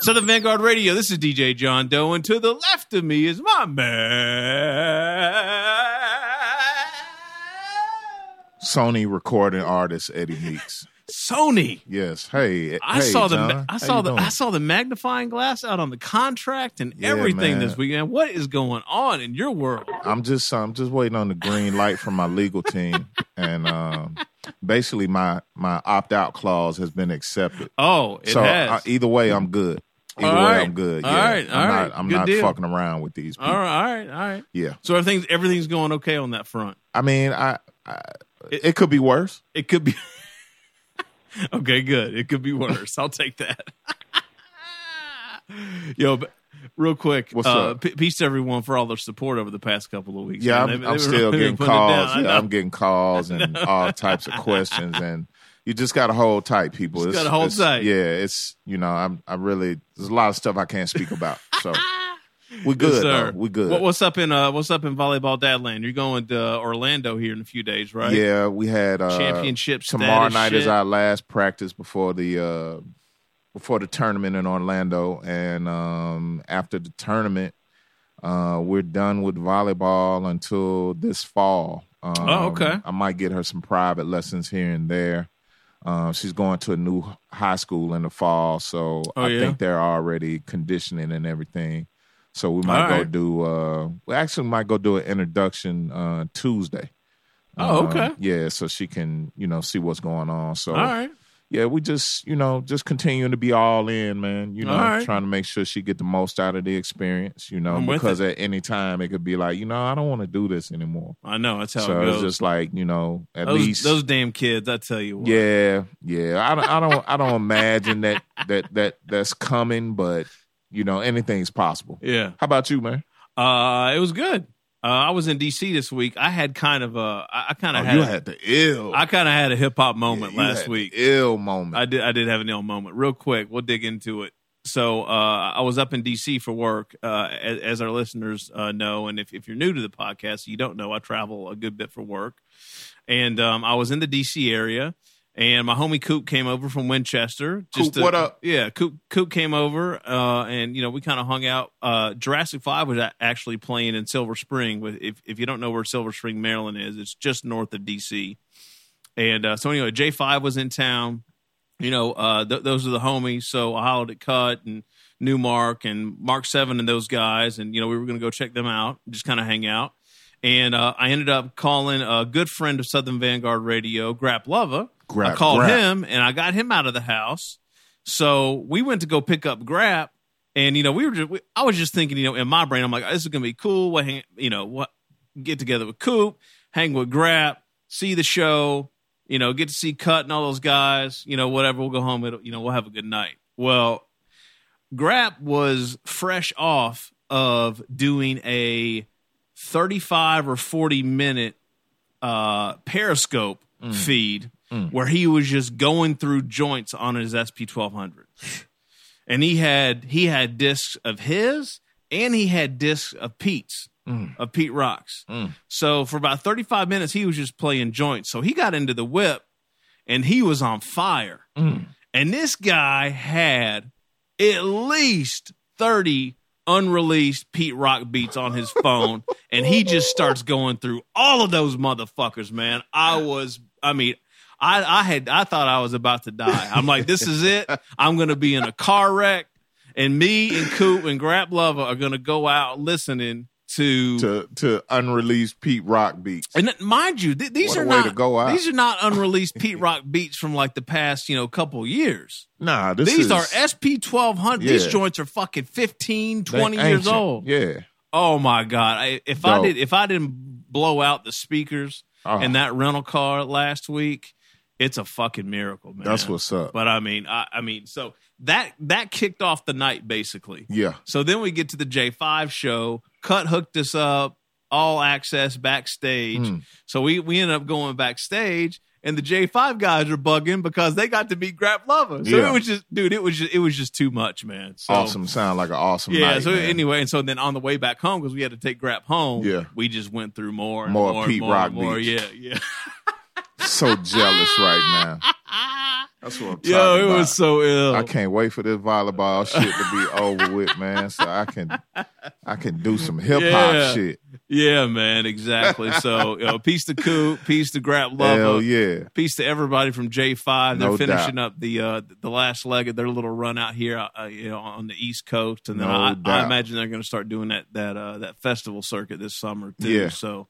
Southern Vanguard Radio. This is DJ John Doe, and to the left of me is my man. Sony recording artist Eddie Meeks. Sony. Yes. Hey, I hey, saw the John. I saw the doing? I saw the magnifying glass out on the contract and Yeah, everything man. this weekend. What is going on in your world? I'm just I'm just waiting on the green light from my legal team, and um, basically my my opt out clause has been accepted. Oh, it so has. uh, either way, I'm good. Either All way, right. I'm good. All yeah. right, all I'm right. not I'm Good not deal. fucking around with these people. all right, all right, all right. Yeah. So everything's everything's going okay on that front. I mean, I, I it, could be worse. It could be okay. Good. It could be worse. I'll take that. Yo, but real quick, What's uh, p- peace to everyone for all their support over the past couple of weeks. Yeah, man. I'm, They- I'm they still really getting it calls. Yeah. I'm getting calls and all types of questions, and you just got to hold tight, people. Just It's- gotta hold tight. Yeah, it's you know, I'm I really there's a lot of stuff I can't speak about. So we Yes, good, sir. though. We good. What, what's up in uh, what's up in volleyball dadland? You're going to Orlando here in a few days, right? Yeah, we had uh, Championship tomorrow night shit. is our last practice before the uh, before the tournament in Orlando, and um, after the tournament, uh, we're done with volleyball until this fall. Um, Oh, okay. I might get her some private lessons here and there. Um, she's going to a new high school in the fall, so Oh, I yeah? think they're already conditioning and everything. So we might All go right. do. Uh, we actually might go do an introduction uh, Tuesday. Oh, Um, okay. yeah, so she can, you know, see what's going on. So All right. Yeah, we just, you know, just continuing to be all in, man. You know, right. trying to make sure she get the most out of the experience, you know, I'm because at any time it could be like, you know, I don't want to do this anymore. I know that's how so it it's just like, you know, at those, least those damn kids, I tell you what. yeah, yeah. I don't, I don't, I don't imagine that that that that's coming, but you know, anything's possible. Yeah. How about you, man? Uh, it was good. Uh, I was in DC this week. I had kind of a, I, kind Oh, of had, you a- had the ill. I kind of had a hip hop moment Yeah, last week. the ill moment. I did, I did have an ill moment. Real quick, we'll dig into it. So, uh, I was up in DC for work, uh, as, as our listeners uh, know, and if, if you're new to the podcast, you don't know, I travel a good bit for work, and um, I was in the DC area. And my homie Coop came over from Winchester. Coop, to- what up? Yeah, Coop Coop came over, uh, and you know we kind of hung out. Uh, Jurassic Five was actually playing in Silver Spring. With if if you don't know where Silver Spring, Maryland is, it's just north of DC. And uh, so anyway, J Five was in town. You know, uh, th- those are the homies. So I hollered at Cut and Nu-Mark and Mark Seven and those guys, and you know we were going to go check them out, just kind of hang out. And uh, I ended up calling a good friend of Southern Vanguard Radio, Grap I called Grap. him and I got him out of the house. So we went to go pick up Grap, and you know we were just, we, I was just thinking, you know, in my brain, I'm like, this is gonna be cool. We'll hang, you know, what get together with Coop, hang with Grap, see the show, you know, get to see Cut and all those guys, you know, whatever. We'll go home. It'll, you know, we'll have a good night. Well, Grap was fresh off of doing a 35 or 40 minute uh, Periscope feed Mm. where he was just going through joints on his SP 1200. And he had he had discs of his and he had discs of Pete's mm. of Pete Rocks. Mm. So for about 35 minutes he was just playing joints. So he got into the whip and he was on fire. And this guy had at least 30 unreleased Pete Rock beats on his phone, and he just starts going through all of those motherfuckers, man. I was, I mean, I, I had, I thought I was about to die. I'm like, this is it. I'm going to be in a car wreck, and me and Coop and Grap Luva are going to go out listening to to to unreleased Pete Rock beats. and mind you, th- these What are not to go out. these are not unreleased Pete Rock beats from like the past, you know, couple years. Nah, this These is are SP twelve hundred. These joints are fucking 15, they 20 years ancient. old. Yeah, Oh my god! I, if I did, if I didn't blow out the speakers Oh. in that rental car last week, it's a fucking miracle, man. that's what's up. But I mean, I, I mean, so that that kicked off the night basically. Yeah, So then we get to the J5 show. Cut hooked us up, all access backstage. Mm. So we, we ended up going backstage, and the J5 guys are bugging because they got to meet Grap Luva. So Yeah. it was just, dude, it was just, it was just too much, man. So, awesome. Sound like an awesome Yeah. night. so man. anyway, and so then on the way back home, because we had to take Grap home, Yeah. we just went through more and More more, Pete and more, Rock more. beats. Yeah, yeah. so jealous right now. That's what I'm talking Yo, it about. was so ill. I can't wait for this volleyball shit to be over with, man. So I can I can do some hip hop Yeah. shit. Yeah, man, exactly. So, you know, peace to Coop, peace to Grap Hell yeah. peace to everybody from J5. They're No finishing doubt. up the uh, the last leg of their little run out here, uh, you know, on the East Coast, and then No I, I imagine they're going to start doing that that uh, that festival circuit this summer too. Yeah. So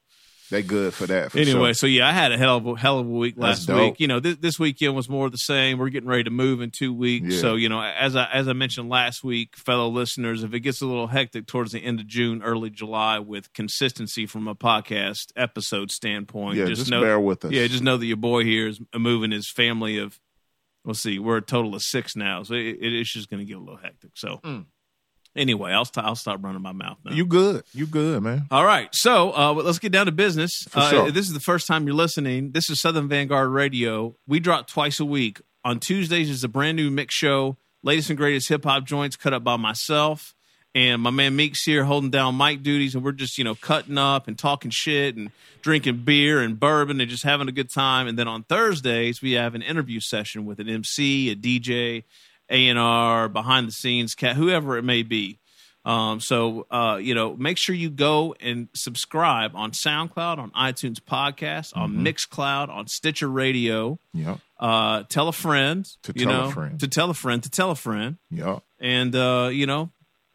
They good for that. For anyway, sure. so yeah, I had a hell of a hell of a week That's last dope. week. You know, this, this weekend was more of the same. We're getting ready to move in two weeks. Yeah. So you know, as I as I mentioned last week, fellow listeners, if it gets a little hectic towards the end of June, early July, with consistency from a podcast episode standpoint, yeah, just, just, know, bear with us. yeah, just know that your boy here is moving his family of. Let's see, we're a total of six now, so it, it's just going to get a little hectic. So Mm. Anyway, I'll st- I'll stop running my mouth now. you good. You good, man. All right, so uh, let's get down to business. Uh, sure. This is the first time you're listening. This is Southern Vanguard Radio. We drop twice a week. On Tuesdays is a brand new mix show, latest and greatest hip hop joints cut up by myself and my man Meeks here holding down mic duties, and we're just you know cutting up and talking shit and drinking beer and bourbon and just having a good time. And then on Thursdays we have an interview session with an MC, a DJ, A and R, behind the scenes cat, whoever it may be. Um, so uh, you know, make sure you go and subscribe on SoundCloud, on iTunes Podcast, on Mm-hmm. Mixcloud, on Stitcher Radio. Yep. Uh, tell a friend To tell a friend. to tell a friend to tell a friend, Yep. and uh, you know,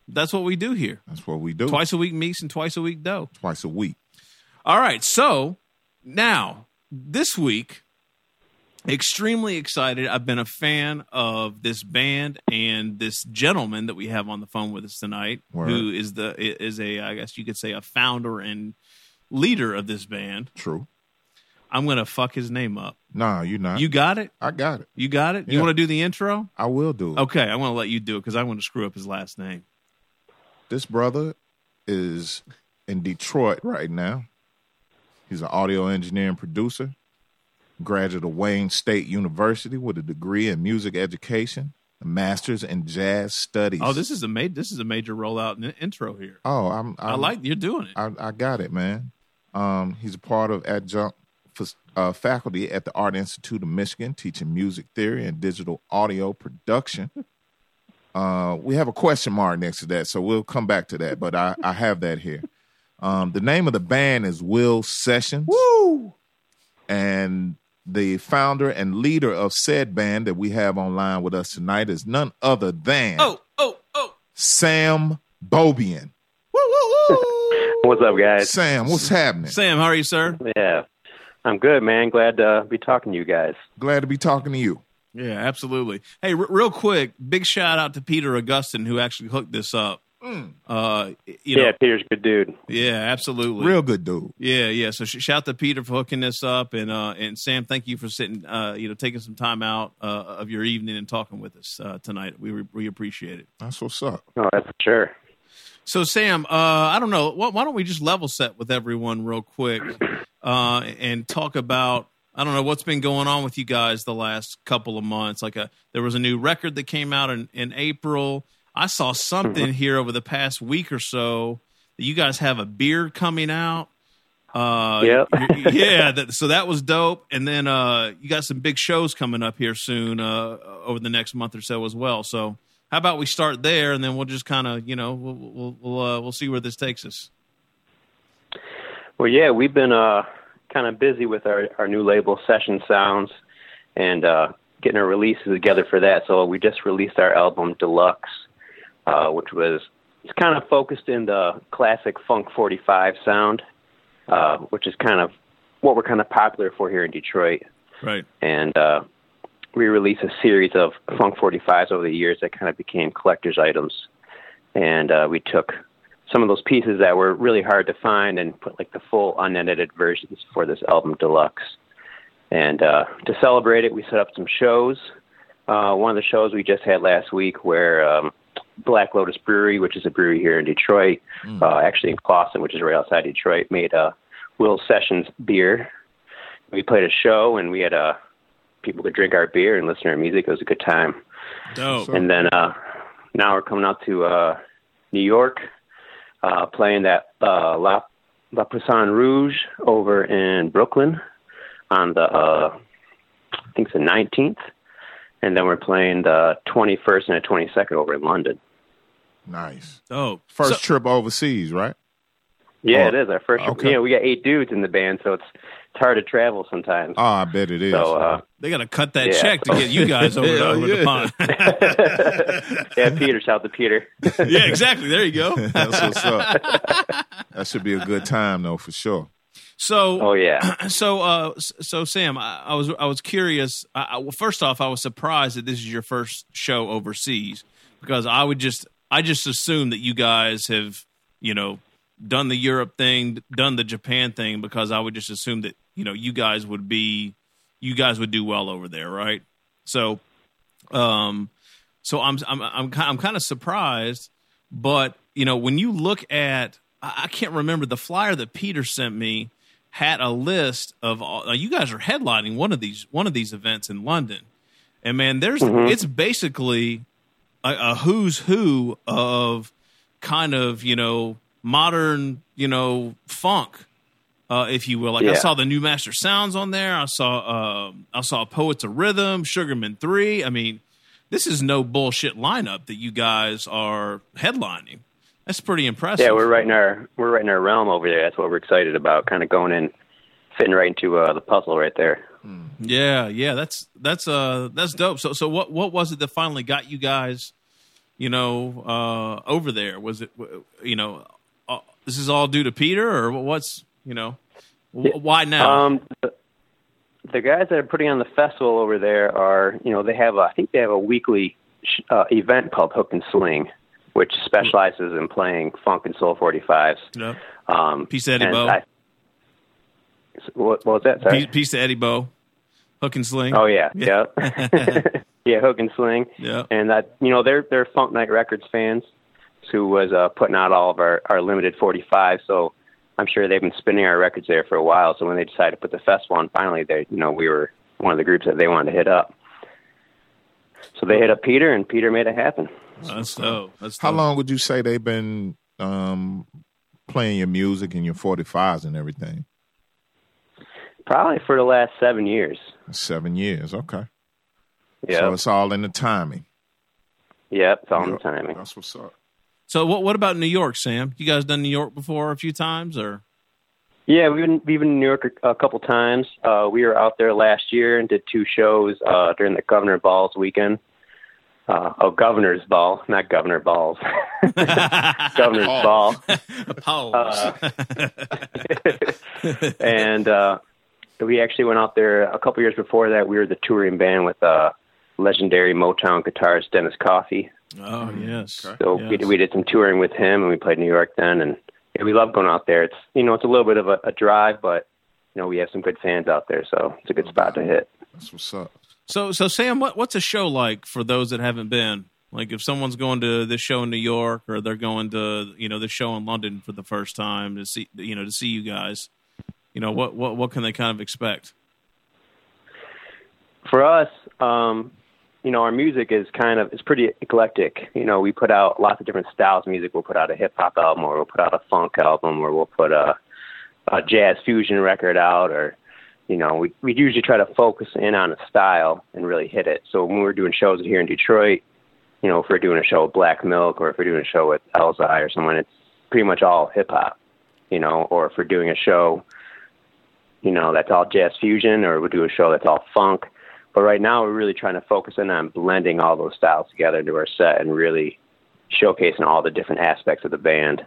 that's what we do here. That's what we do. Twice a week Meeks and twice a week Doe. Twice a week. All right, so now this week, extremely excited. I've been a fan of this band and this gentleman that we have on the phone with us tonight, Word. who is the is a I guess you could say a founder and leader of this band. True. I'm gonna fuck his name up. Nah, you not. You got it? I got it. You got it? You want to do the intro? I will do it. Okay, I want to let you do it because I want to screw up his last name. This brother is in Detroit right now. He's an audio engineer and producer. Graduate of Wayne State University with a degree in music education, a master's in jazz studies. Oh, this is a ma- this is a major rollout in- intro here. Oh, I'm, I I'm like you're doing it. I, I got it, man. Um, he's a part of adjunct f- uh, faculty at the Art Institute of Michigan, teaching music theory and digital audio production. Uh, we have a question mark next to that, so we'll come back to that. But I, I have that here. Um, the name of the band is Will Sessions. Woo! And the founder and leader of said band that we have online with us tonight is none other than oh, oh, oh. Sam Beaubien. What's up, guys? Sam, what's happening? Sam, how are you, sir? Yeah, I'm good, man. Glad to be talking to you guys. Glad to be talking to you. Yeah, absolutely. Hey, r- real quick, big shout out to Peter Augustine who actually hooked this up. Uh, you know, yeah, Peter's a good dude. yeah, absolutely. Real good dude. Yeah, yeah. So sh- shout to Peter for hooking this up, and uh, and Sam, thank you for sitting, uh, you know, taking some time out uh, of your evening and talking with us uh, tonight. We re- we appreciate it. That's what's up. Oh, that's for sure. So Sam, uh, I don't know. Why, why don't we just level set with everyone real quick uh, and talk about I don't know what's been going on with you guys the last couple of months. Like a there was a new record that came out in, in April. I saw something here over the past week or so that you guys have a beer coming out. Uh, Yep. yeah. That, so that was dope. And then uh, you got some big shows coming up here soon uh, over the next month or so as well. So how about we start there, and then we'll just kind of you know we'll we'll we'll, uh, we'll see where this takes us. Well, yeah, we've been uh, kind of busy with our, our new label, Session Sounds, and uh, getting our releases together for that. So we just released our album Deluxe, uh, which was it's kind of focused in the classic Funk 45 sound, uh, which is kind of what we're kind of popular for here in Detroit. Right. and uh, we released a series of Funk 45s over the years that kind of became collector's items. And uh, we took some of those pieces that were really hard to find and put like the full unedited versions for this album deluxe. And uh, to celebrate it, we set up some shows. Uh, one of the shows we just had last week, where um, Black Lotus Brewery, which is a brewery here in Detroit, uh, actually in Clawson, which is right outside Detroit, made a Will Sessions beer. We played a show, and we had uh, people could drink our beer and listen to our music. It was a good time. Dope. And then uh, now we're coming out to uh, New York, uh, playing that uh, La, La Poisson Rouge over in Brooklyn on the, uh, I think it's the 19th. And then we're playing the 21st and the 22nd over in London. Nice. Oh, First so- trip overseas, right? Yeah, Oh, it is our first. okay. You know, we got eight dudes in the band, so it's it's hard to travel sometimes. Oh, I bet it is. so uh, they got to cut that Yeah. check to get you guys over, Hell over yeah. the pond. yeah, Peter, shout to Peter. yeah, exactly. There you go. That's what's up. that should be a good time, though, for sure. So, oh yeah, so, uh, so Sam, I, I was, I was curious. I, I, well, first off, I was surprised that this is your first show overseas because I would just, I just assumed that you guys have, you know, done the Europe thing, done the Japan thing, because I would just assume that you know you guys would be, you guys would do well over there, right? So, um, so I'm, I'm, I'm, I'm kind of surprised, but you know, when you look at, I can't remember the flyer that Peter sent me had a list of all. you guys are headlining one of these one of these events in London, and man, there's it's basically a, a who's who of kind of you know modern you know funk, uh, if you will. Like I saw the New Mastersounds on there. I saw uh, I saw Poets of Rhythm, Sugarman Three. I mean, this is no bullshit lineup that you guys are headlining. That's pretty impressive. yeah, we're right in our we're right in our realm over there. That's what we're excited about. Kind of going in, fitting right into uh, the puzzle right there. Yeah, yeah, that's that's uh that's dope. So so what what was it that finally got you guys, you know, uh over there? Was it you know, uh, this is all due to Peter or what's, you know, wh- why now? Um, the, the guys that are putting on the festival over there are, you know, they have a, I think they have a weekly sh- uh, event called Hook and Sling, which specializes in playing funk and soul 45s. you know, Um, Peace to Eddie Bo. I- what, what was that? Sorry. piece, piece to Eddie Bo, hook and sling. Oh yeah, Yeah. yeah, yeah, Hook and Sling. Yeah. and that you know they're they're Funk Night Records fans, who was uh, putting out all of our our limited 45. So I'm sure they've been spinning our records there for a while. So when they decided to put the festival on, finally they you know we were one of the groups that they wanted to hit up. So they hit up Peter, and Peter made it happen. That's dope. That's How dope. long would you say they've been um, playing your music and your 45s and everything? Probably for the last seven years. Seven years. Okay. Yeah, So it's all in the timing. yep, it's all in the timing. That's what's up. So what what about New York, Sam? You guys done New York before a few times or? Yeah, we've been we've been in New York a, a couple times. Uh, we were out there last year and did two shows uh, during the Governor Balls weekend. Uh, oh, Governor's Ball, not Governor Balls. Governor's Ball. Pause. and uh, we actually went out there a couple years before that. We were the touring band with uh, legendary Motown guitarist Dennis Coffey. oh yes. Okay. So Yes. we, we did some touring with him, and we played New York then. And yeah, we love going out there. It's you know it's a little bit of a, a drive, but you know we have some good fans out there, so it's a good spot to hit. That's what's up. So, so Sam, what what's a show like for those that haven't been? Like, if someone's going to this show in New York, or they're going to you know this show in London for the first time to see you know to see you guys, you know what what what can they kind of expect? For us, um, you know, our music is kind of it's pretty eclectic. You know, we put out lots of different styles of music. We'll put out a hip hop album, or we'll put out a funk album, or we'll put a, a jazz fusion record out, or you know, we we usually try to focus in on a style and really hit it. So when we're doing shows here in Detroit, you know, if we're doing a show with Black Milk, or if we're doing a show with Elzhi or someone, it's pretty much all hip hop. You know, or if we're doing a show, you know, that's all jazz fusion, or we'll do a show that's all funk. But right now, we're really trying to focus in on blending all those styles together into our set and really showcasing all the different aspects of the band.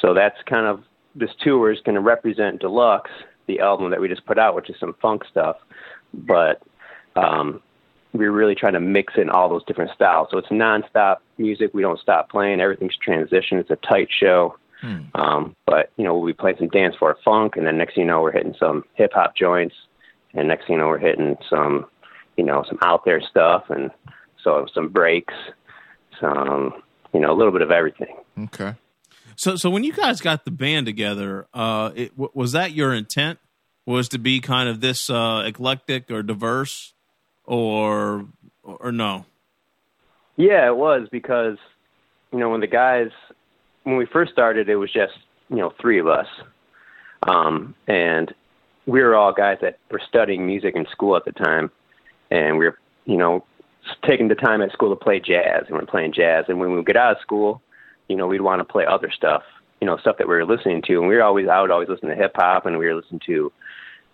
So that's kind of this tour is going to represent Deluxe, the album that we just put out, which is some funk stuff. But um, we're really trying to mix in all those different styles. So it's nonstop music. We don't stop playing. Everything's transition. It's a tight show. Um, but you know, we'll be playing some dance floor funk, and then next thing you know, we're hitting some hip hop joints, and next thing you know, we're hitting some, you know, some out there stuff, and so some breaks, some, you know, a little bit of everything. Okay. So, so when you guys got the band together, uh, it, was that your intent? Was to be kind of this uh, eclectic or diverse, or or no? Yeah, it was because, you know, when the guys, when we first started, it was just, you know, three of us. Um, and we were all guys that were studying music in school at the time. And we were, you know, taking the time at school to play jazz and we're playing jazz. And when we would get out of school, you know, we'd want to play other stuff, you know, stuff that we were listening to. And we were always, I would always listen to hip hop and we were listening to,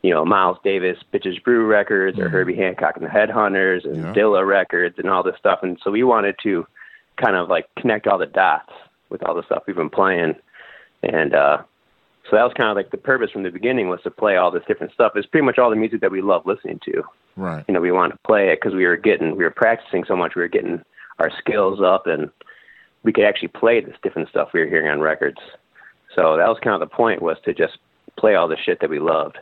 you know, Miles Davis, Bitches Brew records or Mhm. Herbie Hancock and the Headhunters and Yeah. Dilla records and all this stuff. And so we wanted to kind of like connect all the dots with all the stuff we've been playing. And, uh, so that was kind of like the purpose from the beginning was to play all this different stuff. It's pretty much all the music that we love listening to Right. you know we wanted to play it because we were getting we were practicing so much we were getting our skills up and we could actually play this different stuff we were hearing on records so that was kind of the point was to just play all the shit that we loved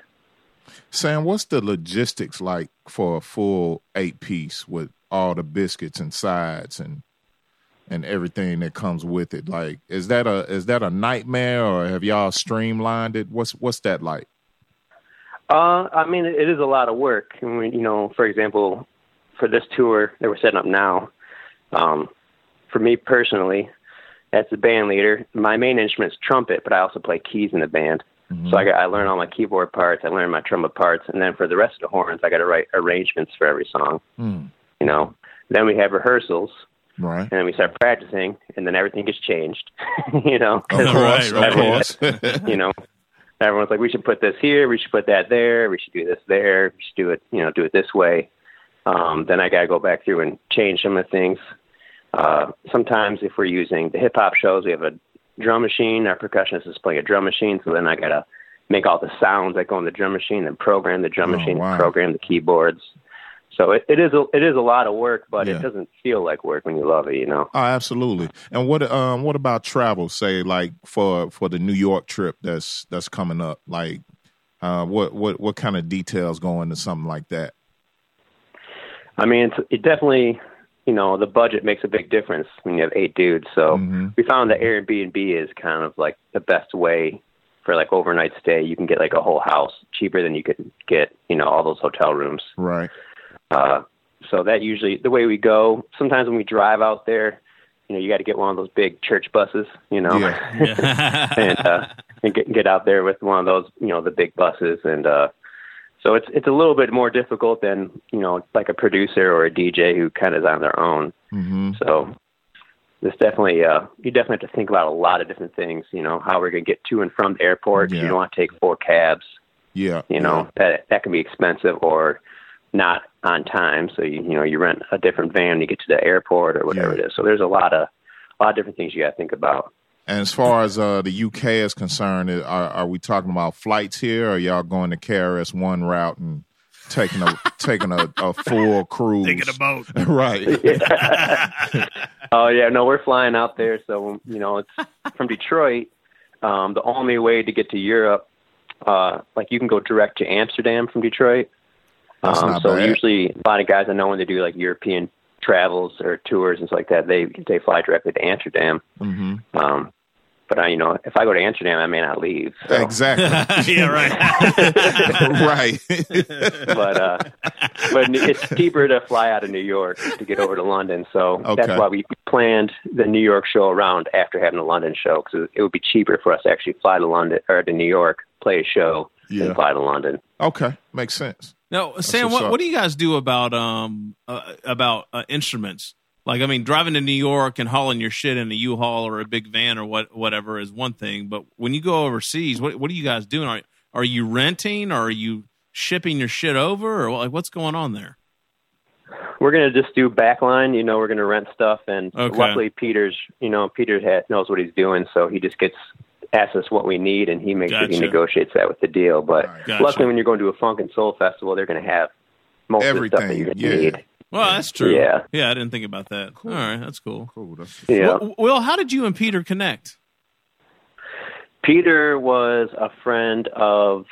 Sam, what's the logistics like for a full eight piece with all the biscuits and sides and and everything that comes with it? Like, is that a is that a nightmare or have y'all streamlined it? What's what's that like? uh i mean it is a lot of work and we, you know for example for this tour that we're setting up now um for me personally as the band leader my main instrument is trumpet but i also play keys in the band Mhm. So I, got, I learn all my keyboard parts, I learn my trumpet parts, and then for the rest of the horns, I got to write arrangements for every song. Mm, You know, then we have rehearsals, right. and then we start practicing, and then everything gets changed. you know, Of 'cause, course, right, of right. course. you know, everyone's like, we should put this here, we should put that there, we should do this there, we should do it, you know, do it this way. Um, then I got to go back through and change some of the things. Uh, sometimes if we're using the hip hop shows, we have a drum machine. Our percussionist is playing a drum machine, so then I got to make all the sounds that go in the drum machine, and program the drum Oh, machine, wow. program the keyboards. So it, it is a, it is a lot of work, but Yeah. it doesn't feel like work when you love it, you know. Oh, absolutely. And what um what about travel? Say like for for the New York trip that's that's coming up. Like uh what what what kind of details go into something like that? I mean, it's, it definitely, you know, the budget makes a big difference when you have eight dudes. So Mhm. we found that Airbnb is kind of like the best way for like overnight stay. You can get like a whole house cheaper than you could get, you know, all those hotel rooms. Right. Uh, so that usually the way we go. Sometimes when we drive out there, you know, you got to get one of those big church buses, you know. Yeah. and uh, and get get out there with one of those, you know, the big buses, and uh, so it's it's a little bit more difficult than you know, like a producer or a DJ who kind of is on their own. Mhm. So this definitely, uh, you definitely have to think about a lot of different things. You know, how we're going to get to and from the airport. Yeah. You don't want to take four cabs. Yeah. You know, that that can be expensive or not on time. So you you know you rent a different van to get to the airport or whatever Yeah. it is. So there's a lot of a lot of different things you got to think about. And as far as uh, the UK is concerned, are, are we talking about flights here, or are y'all going to KRS One route and taking a taking a, a full cruise? Taking a boat. right. Oh yeah, no, we're flying out there. So you know, it's from Detroit. Um, the only way to get to Europe, uh, like you can go direct to Amsterdam from Detroit. That's um, not so bad. usually, a lot of guys I know when they do like European travels or tours and stuff like that, they they fly directly to Amsterdam. hmm Um, but I, you know, if I go to Amsterdam, I may not leave. So. Exactly. yeah, right. right. but uh, but it's cheaper to fly out of New York to get over to London. So Okay. that's why we planned the New York show around after having the London show because it would be cheaper for us to actually fly to London or to New York, play a show, Yeah. and fly to London. okay. Makes sense. No, Sam, what, what do you guys do about um uh, about uh, instruments? Like, I mean, driving to New York and hauling your shit in a U-Haul or a big van or what whatever is one thing, but when you go overseas, what what are you guys doing? Are are you renting or are you shipping your shit over or like what's going on there? We're gonna just do backline. You know, we're gonna rent stuff, and Okay. luckily Peter's, you know, Peter ha knows what he's doing, so he just gets asks us what we need, and he makes sure he negotiates that with the deal. But Right. Gotcha. luckily, when you're going to a funk and soul festival, they're gonna have most of the stuff that you're gonna yeah. need. Well, that's true. Yeah. yeah, I didn't think about that. Cool. All right, that's cool. Cool. That's, Yeah. Well, Will, how did you and Peter connect? Peter was a friend of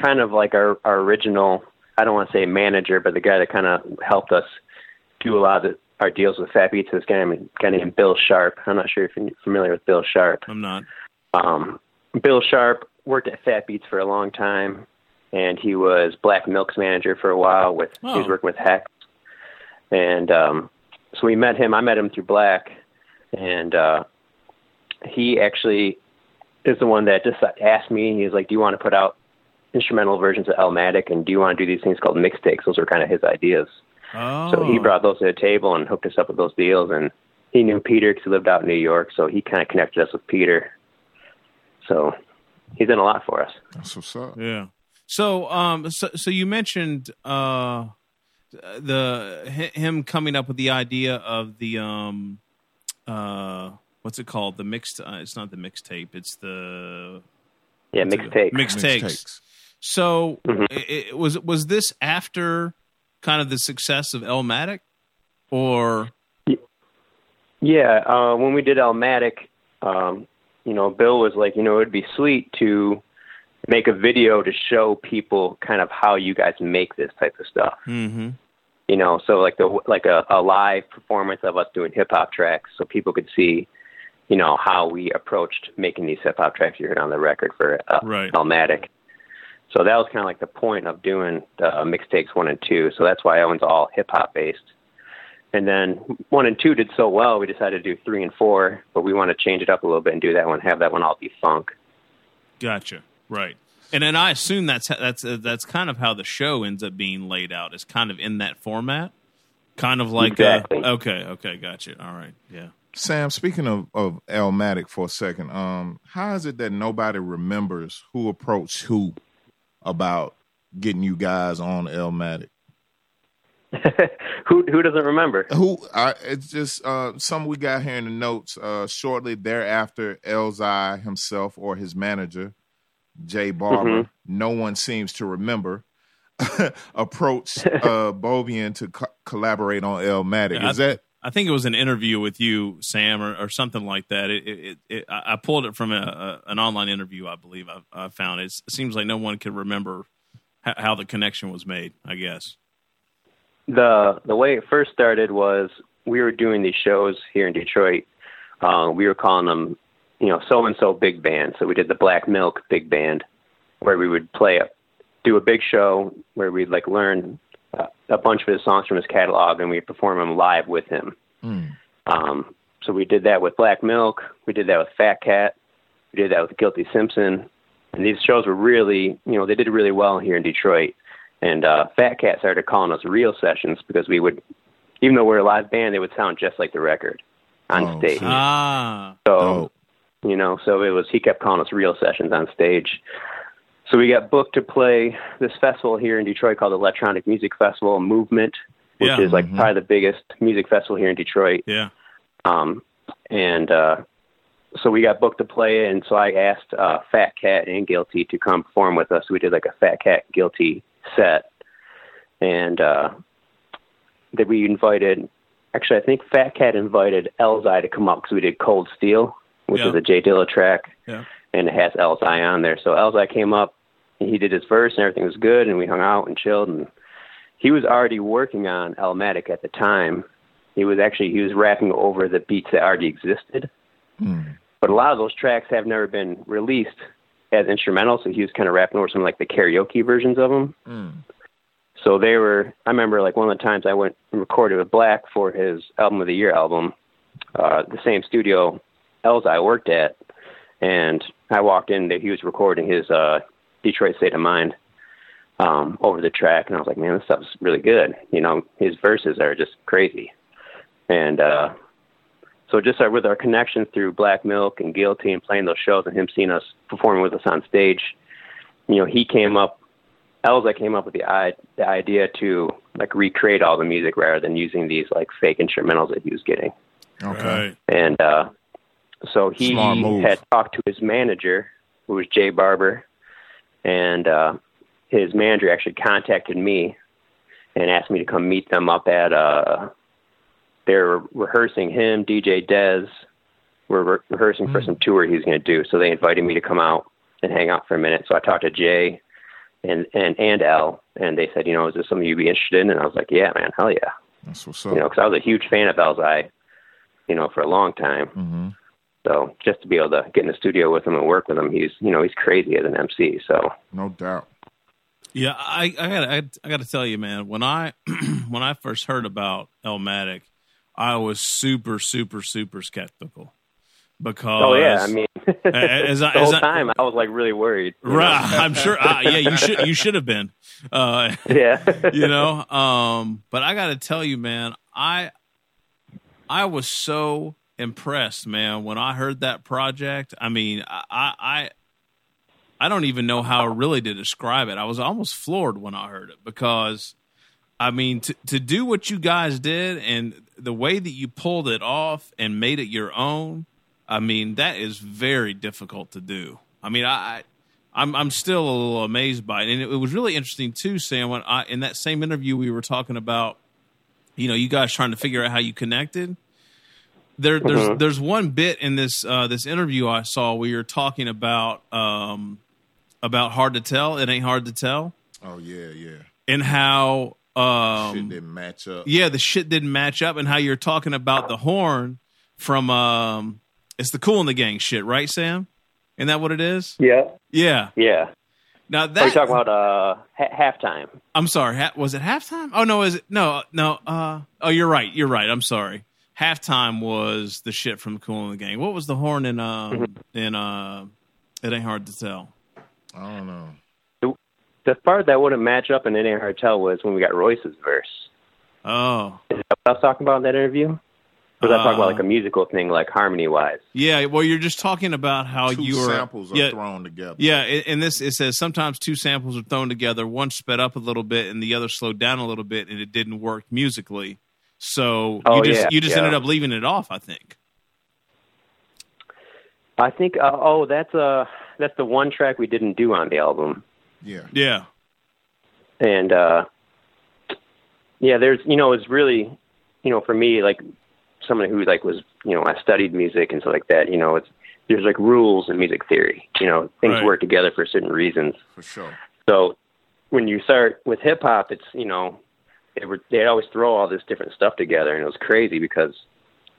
kind of like our, our original, I don't want to say manager, but the guy that kind of helped us do a lot of the, our deals with Fat Beats. This guy, named- guy named Bill Sharp. I'm not sure if you're familiar with Bill Sharp. I'm not. Um, Bill Sharp worked at Fat Beats for a long time, and he was Black Milk's manager for a while. With he was Oh. working with Hex, and um, so we met him. I met him through Black, and uh, he actually is the one that just asked me. He was like, "Do you want to put out instrumental versions of Elmatic, and do you want to do these things called mixtapes?" Those were kind of his ideas. Oh, So he brought those to the table and hooked us up with those deals. And he knew Peter because he lived out in New York, so he kind of connected us with Peter. So he's done a lot for us. That's what's up. Yeah. So, um, so, so you mentioned uh, the him coming up with the idea of the um, uh, what's it called? The mixed. Uh, it's not the mixtape. It's the Yeah, what's it- mixtape. Mixtapes. Mixtapes. So, Mhm. it, it was was this after kind of the success of Elmatic, or Yeah, uh, when we did Elmatic, um, you know, Bill was like, you know, it'd be sweet to make a video to show people kind of how you guys make this type of stuff. mm-hmm. You know, so like the like a, a live performance of us doing hip hop tracks, so people could see, you know, how we approached making these hip hop tracks you heard on the record for uh, Right. Elmatic. So that was kind of like the point of doing uh, mixtapes one and two. So that's why that one's all hip hop based. And then one and two did so well, we decided to do three and four, but we want to change it up a little bit and do that one, have that one all be funk. Gotcha. Right. And then I assume that's that's uh, that's kind of how the show ends up being laid out. Is kind of in that format, kind of like Exactly. uh, okay, okay, gotcha. All right, yeah. Sam, speaking of, of Elmatic for a second, um, how is it that nobody remembers who approached who about getting you guys on Elmatic? who who doesn't remember? Who? I, it's just uh, some we got here in the notes. Uh, shortly thereafter, Elzhi himself or his manager, Jay Barber, Mm-hmm. no one seems to remember, approached uh, Beaubien to co- collaborate on Elmatic. Yeah, Is that I think it was an interview with you, Sam, or, or something like that. It, it, it, it, I I pulled it from a, a, an online interview, I believe. I, I found it. it seems like no one could remember h- how the connection was made. I guess. the the way it first started was we were doing these shows here in Detroit. Uh, we were calling them, you know, so and so big band. So we did the Black Milk big band, where we would play a, do a big show where we'd like learn uh, a bunch of his songs from his catalog and we'd perform them live with him. Mm. Um, so we did that with Black Milk. We did that with Fat Kat. We did that with Guilty Simpson. And these shows were really, you know, they did really well here in Detroit. And uh, Fat Kat started calling us real sessions because we would, even though we're a live band, they would sound just like the record on Oh, stage. Ah, So, dope? You know, so it was, he kept calling us real sessions on stage. So we got booked to play this festival here in Detroit called Electronic Music Festival Movement, which Yeah. is like Mhm. probably the biggest music festival here in Detroit. yeah. Um, and uh, so we got booked to play it, and so I asked uh, Fat Kat and Guilty to come perform with us. We did like a Fat Kat Guilty set, and uh, that we invited. Actually, I think Fat Kat invited Elzhi to come up because we did Cold Steel, which Yeah. is a Jay Dilla track, Yeah. and it has Elzhi on there. So Elzhi came up, and he did his verse, and everything was good, and we hung out and chilled. And he was already working on Elmatic at the time. He was actually he was rapping over the beats that already existed, Mm. but a lot of those tracks have never been released as instrumental. So he was kind of rapping over some like the karaoke versions of them. Mm. So they were. I remember like one of the times I went and recorded with Black for his album of the year album, uh, the same studio Elzhi worked at, and I walked in that he was recording his uh, Detroit State of Mind um, over the track, and I was like, man, this stuff's really good. You know, his verses are just crazy, and uh, so just our, with our connections through Black Milk and Guilty and playing those shows, and him seeing us performing with us on stage, you know, he came up Elzhi came up with the, I- the idea to like recreate all the music rather than using these like fake instrumentals that he was getting. Okay. Right. And uh, so he had talked to his manager, who was Jay Barber, and uh, his manager actually contacted me and asked me to come meet them up at. Uh, they're rehearsing him, DJ Dez. We're re- rehearsing for Mm. some tour he's going to do, so they invited me to come out and hang out for a minute. So I talked to Jay and and and Al, and they said, you know, is this something you'd be interested in? And I was like, yeah, man, hell yeah, That's what's you know, because I was a huge fan of Elzhi, you know, for a long time. hmm So just to be able to get in the studio with him and work with him, he's you know he's crazy as an MC. So No doubt. Yeah, I, I got I, I got to tell you, man. When I when I first heard about Elmatic, I was super super super skeptical because Oh yeah, I mean, as I- the as whole I- time I was like really worried. you know? right, I'm sure. Uh, yeah, you should you should have been. Uh, Yeah. you know um but i gotta tell you man i i was so impressed man when i heard that project i mean i i i don't even know how really to describe it i was almost floored when i heard it because i mean to, to do what you guys did and the way that you pulled it off and made it your own i mean that is very difficult to do i mean i, I'm I'm still a little amazed by it, and it, it was really interesting too, Sam. When I in that same interview we were talking about, you know, you guys trying to figure out how you connected. There, there's Mhm. there's one bit in this uh, this interview I saw where you're talking about um, about hard to tell. It ain't hard to tell, Oh yeah, yeah. and how Shit um, didn't match up. yeah, the shit didn't match up, and how you're talking about the horn from um, it's the Kool and the Gang shit, right, Sam? Isn't that what it is? yeah. Yeah. Yeah. Now Are that you talking about uh ha- halftime? I'm sorry. Ha- was it halftime? Oh no, is it no, no. Uh, oh, you're right. You're right. I'm sorry. Halftime was the shit from Kool and the Gang. What was the horn in um in uh? It ain't hard to tell. I don't know. The part that wouldn't match up and it ain't hard to tell was when we got Royce's verse. Oh, Is that what I was talking about in that interview? Or was I talking about Uh, like a musical thing, like harmony wise? yeah. Well, you're just talking about how Two you were. samples are yeah, thrown together. yeah. In in this, it says sometimes two samples are thrown together. One sped up a little bit, and the other slowed down a little bit, and it didn't work musically. So Oh, you just yeah, you just yeah. ended up leaving it off. I think. I think. Uh, oh, that's uh that's the one track we didn't do on the album. Yeah. Yeah. and uh yeah there's you know it's really you know for me like someone who like was you know I studied music and stuff like that you know it's there's like rules in music theory you know things Right. work together for certain reasons For sure. so when you start with hip hop it's you know they were they'd always throw all this different stuff together and it was crazy because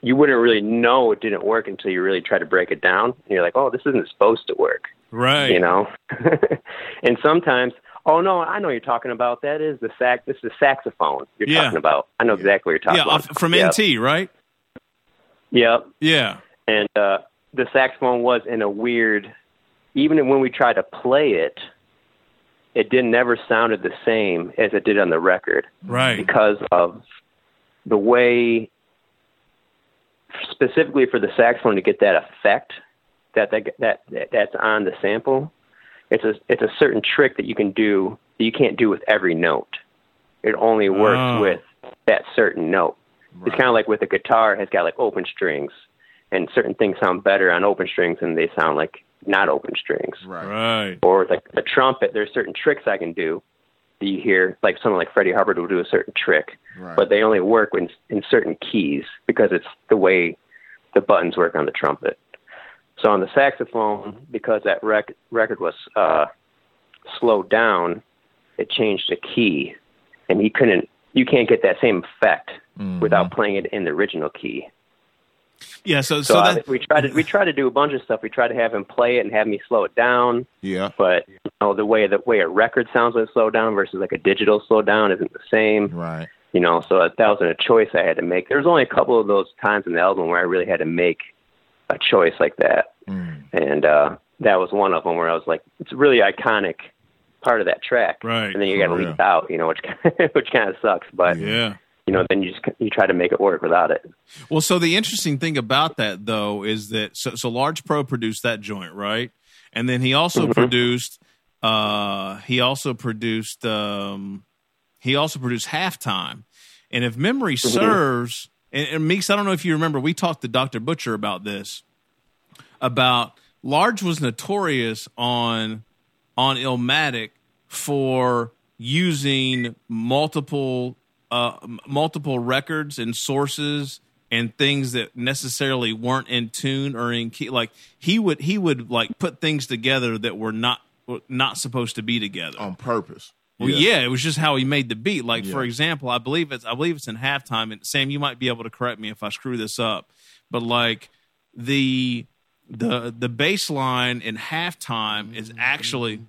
you wouldn't really know it didn't work until you really try to break it down and you're like oh this isn't supposed to work Right. you know. and sometimes, oh no, I know what you're talking about. That is the sax. This is the saxophone you're Yeah. talking about. I know exactly what you're talking Off, about. from Yep. NT, right? Yep. Yeah. And uh, the saxophone was in a weird. Even when we tried to play it, it didn't never sounded the same as it did on the record Right. because of the way specifically for the saxophone to get that effect that that, that, that that's on the sample it's a it's a certain trick that you can do that you can't do with every note it only works Oh. with that certain note it's kind of like with a guitar it has got like open strings and certain things sound better on open strings than they sound like not open strings Right. Right. or like the trumpet, there's certain tricks I can do that you hear, like someone like Freddie Hubbard will do a certain trick, Right. but they only work in, in certain keys because it's the way the buttons work on the trumpet. So on the saxophone, because that rec- record was uh, slowed down, it changed the key, and he couldn't. You can't get that same effect Mhm. without playing it in the original key. Yeah. So So, so I- that we tried to we tried to do a bunch of stuff. We tried to have him play it and have me slow it down Yeah. but you know the way the way a record sounds when it's slowed down versus like a digital slow down isn't the same Right. you know so that wasn't a choice i had to make there was only a couple of those times in the album where i really had to make a choice like that Mm. and uh that was one of them where i was like it's a really iconic part of that track Right, and then you got to leave real. it out you know which kind of, which kind of sucks but yeah. You know then you just you try to make it work without it Well, so the interesting thing about that though is that so, so Large Pro produced that joint, right? And then he also Mhm. produced uh he also produced um he also produced halftime. And if memory serves and, and Meeks, I don't know if you remember, we talked to Dr. Butcher about this. About Large was notorious on on Illmatic for using multiple uh, multiple records and sources and things that necessarily weren't in tune or in key. Like he would he would like put things together that were not not supposed to be together. On purpose. Well, yeah. it was just how he made the beat. Like for example, I believe it's I believe it's in halftime. And Sam, you might be able to correct me if I screw this up, but like the the the bass line in halftime is actually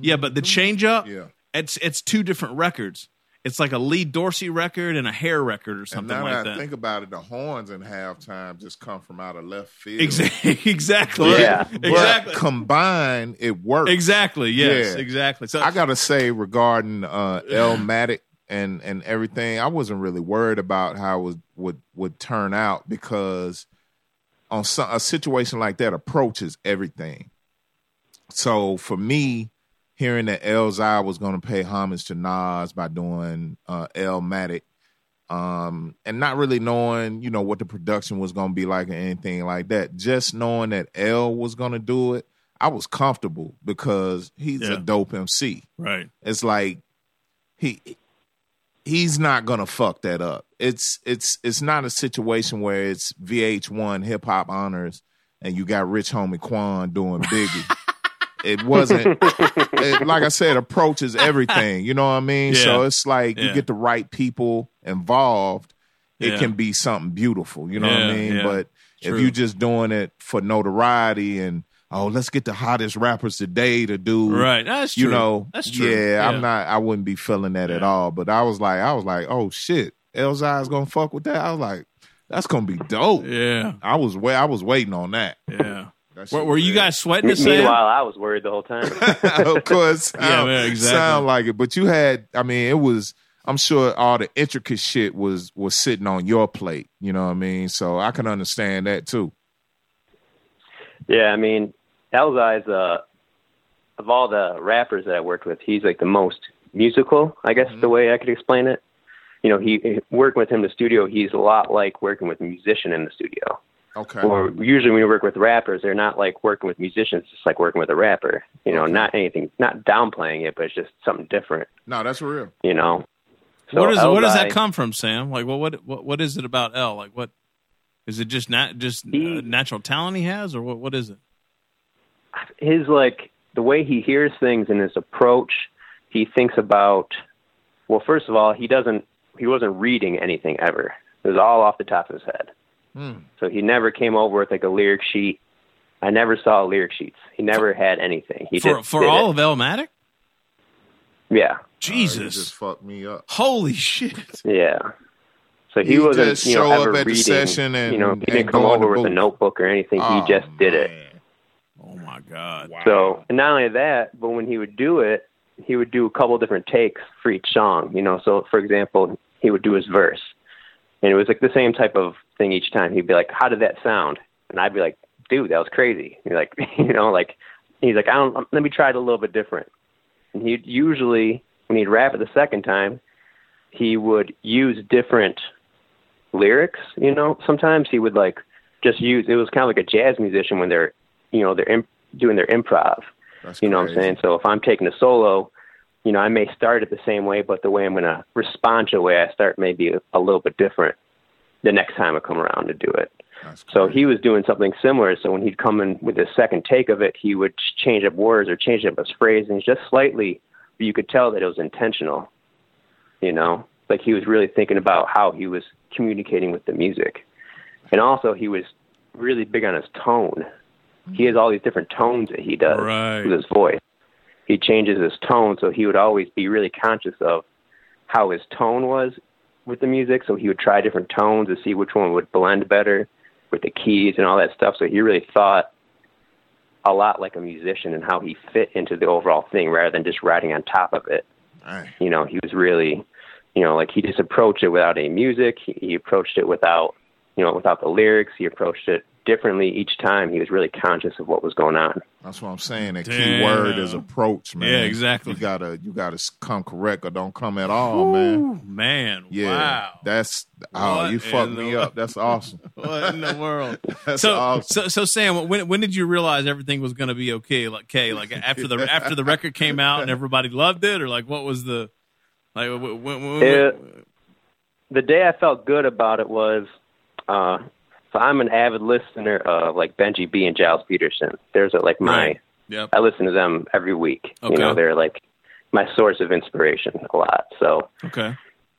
yeah, but the change up Yeah. it's it's two different records. It's like a Lee Dorsey record and a hair record or And something now like that that. I think about it, the horns in halftime just come from out of left field. exactly, exactly, Yeah. But exactly, combined, it works. exactly. Yes, Yeah. exactly. So I gotta say regarding uh Elmatic and and everything, I wasn't really worried about how it was, would would turn out because on some, a situation like that approaches everything. So for me, hearing that Elzhi was going to pay homage to Nas by doing uh, Elmatic, um, and not really knowing, you know, what the production was going to be like or anything like that, just knowing that L was going to do it, I was comfortable because he's Yeah. a dope MC. right. It's like he he's not gonna fuck that up. It's it's it's not a situation where it's VH1 hip hop honors and you got Rich Homie Quan doing Biggie. it wasn't it, like I said, approaches everything. You know what I mean? So it's like you get the right people involved, it Yeah. can be something beautiful. You know what I mean? yeah. But True. if you're just doing it for notoriety and oh, let's get the hottest rappers today to do Right. That's true. you know, that's true. Yeah, I'm not. I wouldn't be feeling that at all. But I was like, I was like, oh shit, Elzhi's gonna fuck with that. I was like, that's gonna be dope. Yeah. I was wait, I was waiting on that. Yeah. That shit Were, were you guys sweating Me- it, Sam? Meanwhile, I was worried the whole time. of course, Yeah, sound, man, exactly. sound like it. But you had, I mean, it was. I'm sure all the intricate shit was was sitting on your plate. You know what I mean? So I can understand that too. yeah, I mean, Elzhi's uh, of all the rappers that I worked with, he's like the most musical. I guess Mhm. the way I could explain it. You know, he working with him in the studio. He's a lot like working with a musician in the studio. Okay. Or usually when you work with rappers, they're not like working with musicians. It's just like working with a rapper. You know, Okay. not anything, not downplaying it, but it's just something different. no, that's real. You know. So Where does where does that come from, Sam? Like, what what what, what is it about L? Like, what is it? Just not just He- uh, natural talent he has, or what? What is it? his like the way he hears things and his approach he thinks about well first of all he doesn't he wasn't reading anything ever it was all off the top of his head Hmm. so he never came over with like a lyric sheet i never saw lyric sheets he never had anything he for for all it. of Elmatic? yeah Uh, Jesus, just fucked me up. holy shit! yeah so he, He wasn't just you know show up ever at the session and- you know he didn't come go the over with a notebook or anything Oh, he just did it. Oh my god! Wow. So, and not only that, but when he would do it, he would do a couple different takes for each song. You know, so for example, he would do his verse, and it was like the same type of thing each time. He'd be like, "How did that sound?" And I'd be like, "Dude, that was crazy." He's like, you know, like he's like, "I don't. Let me try it a little bit different." And he'd usually, when he'd rap it the second time, he would use different lyrics. You know, sometimes he would like just use. It was kind of like a jazz musician when they're, you know, they're imp- doing their improv. That's You know what I'm saying? So if I'm taking a solo, you know, I may start it the same way, but the way I'm going to respond to the way I start may be a, a little bit different the next time I come around to do it. So he was doing something similar. So when he'd come in with his second take of it, he would change up words or change up his phrasing just slightly, but you could tell that it was intentional. You know, like he was really thinking about how he was communicating with the music, and also he was really big on his tone. He has all these different tones that he does Right. with his voice. He changes his tone, so he would always be really conscious of how his tone was with the music. So he would try different tones to see which one would blend better with the keys and all that stuff. So he really thought a lot like a musician and how he fit into the overall thing rather than just riding on top of it. Dang. You know, he was really, you know, like he just approached it without any music. He, he approached it without, you know, without the lyrics. He approached it differently each time. He was really conscious of what was going on. That's what I'm saying. The key word is approach, man. Yeah, exactly. You gotta you gotta come correct or don't come at all, man. Ooh, man, Yeah, wow. that's oh, What you fucked me the- up. That's awesome. what in the world? That's so, awesome. so, so Sam, when when did you realize everything was going to be okay? Like, okay, like after the after the record came out and everybody loved it, or like what was the like? When, when, It- the day I felt good about it was, uh, so I'm an avid listener of like Benji B and Gilles Peterson. There's a, like my, Right. yep. I listen to them every week. Okay. You know, they're like my source of inspiration a lot. So Okay.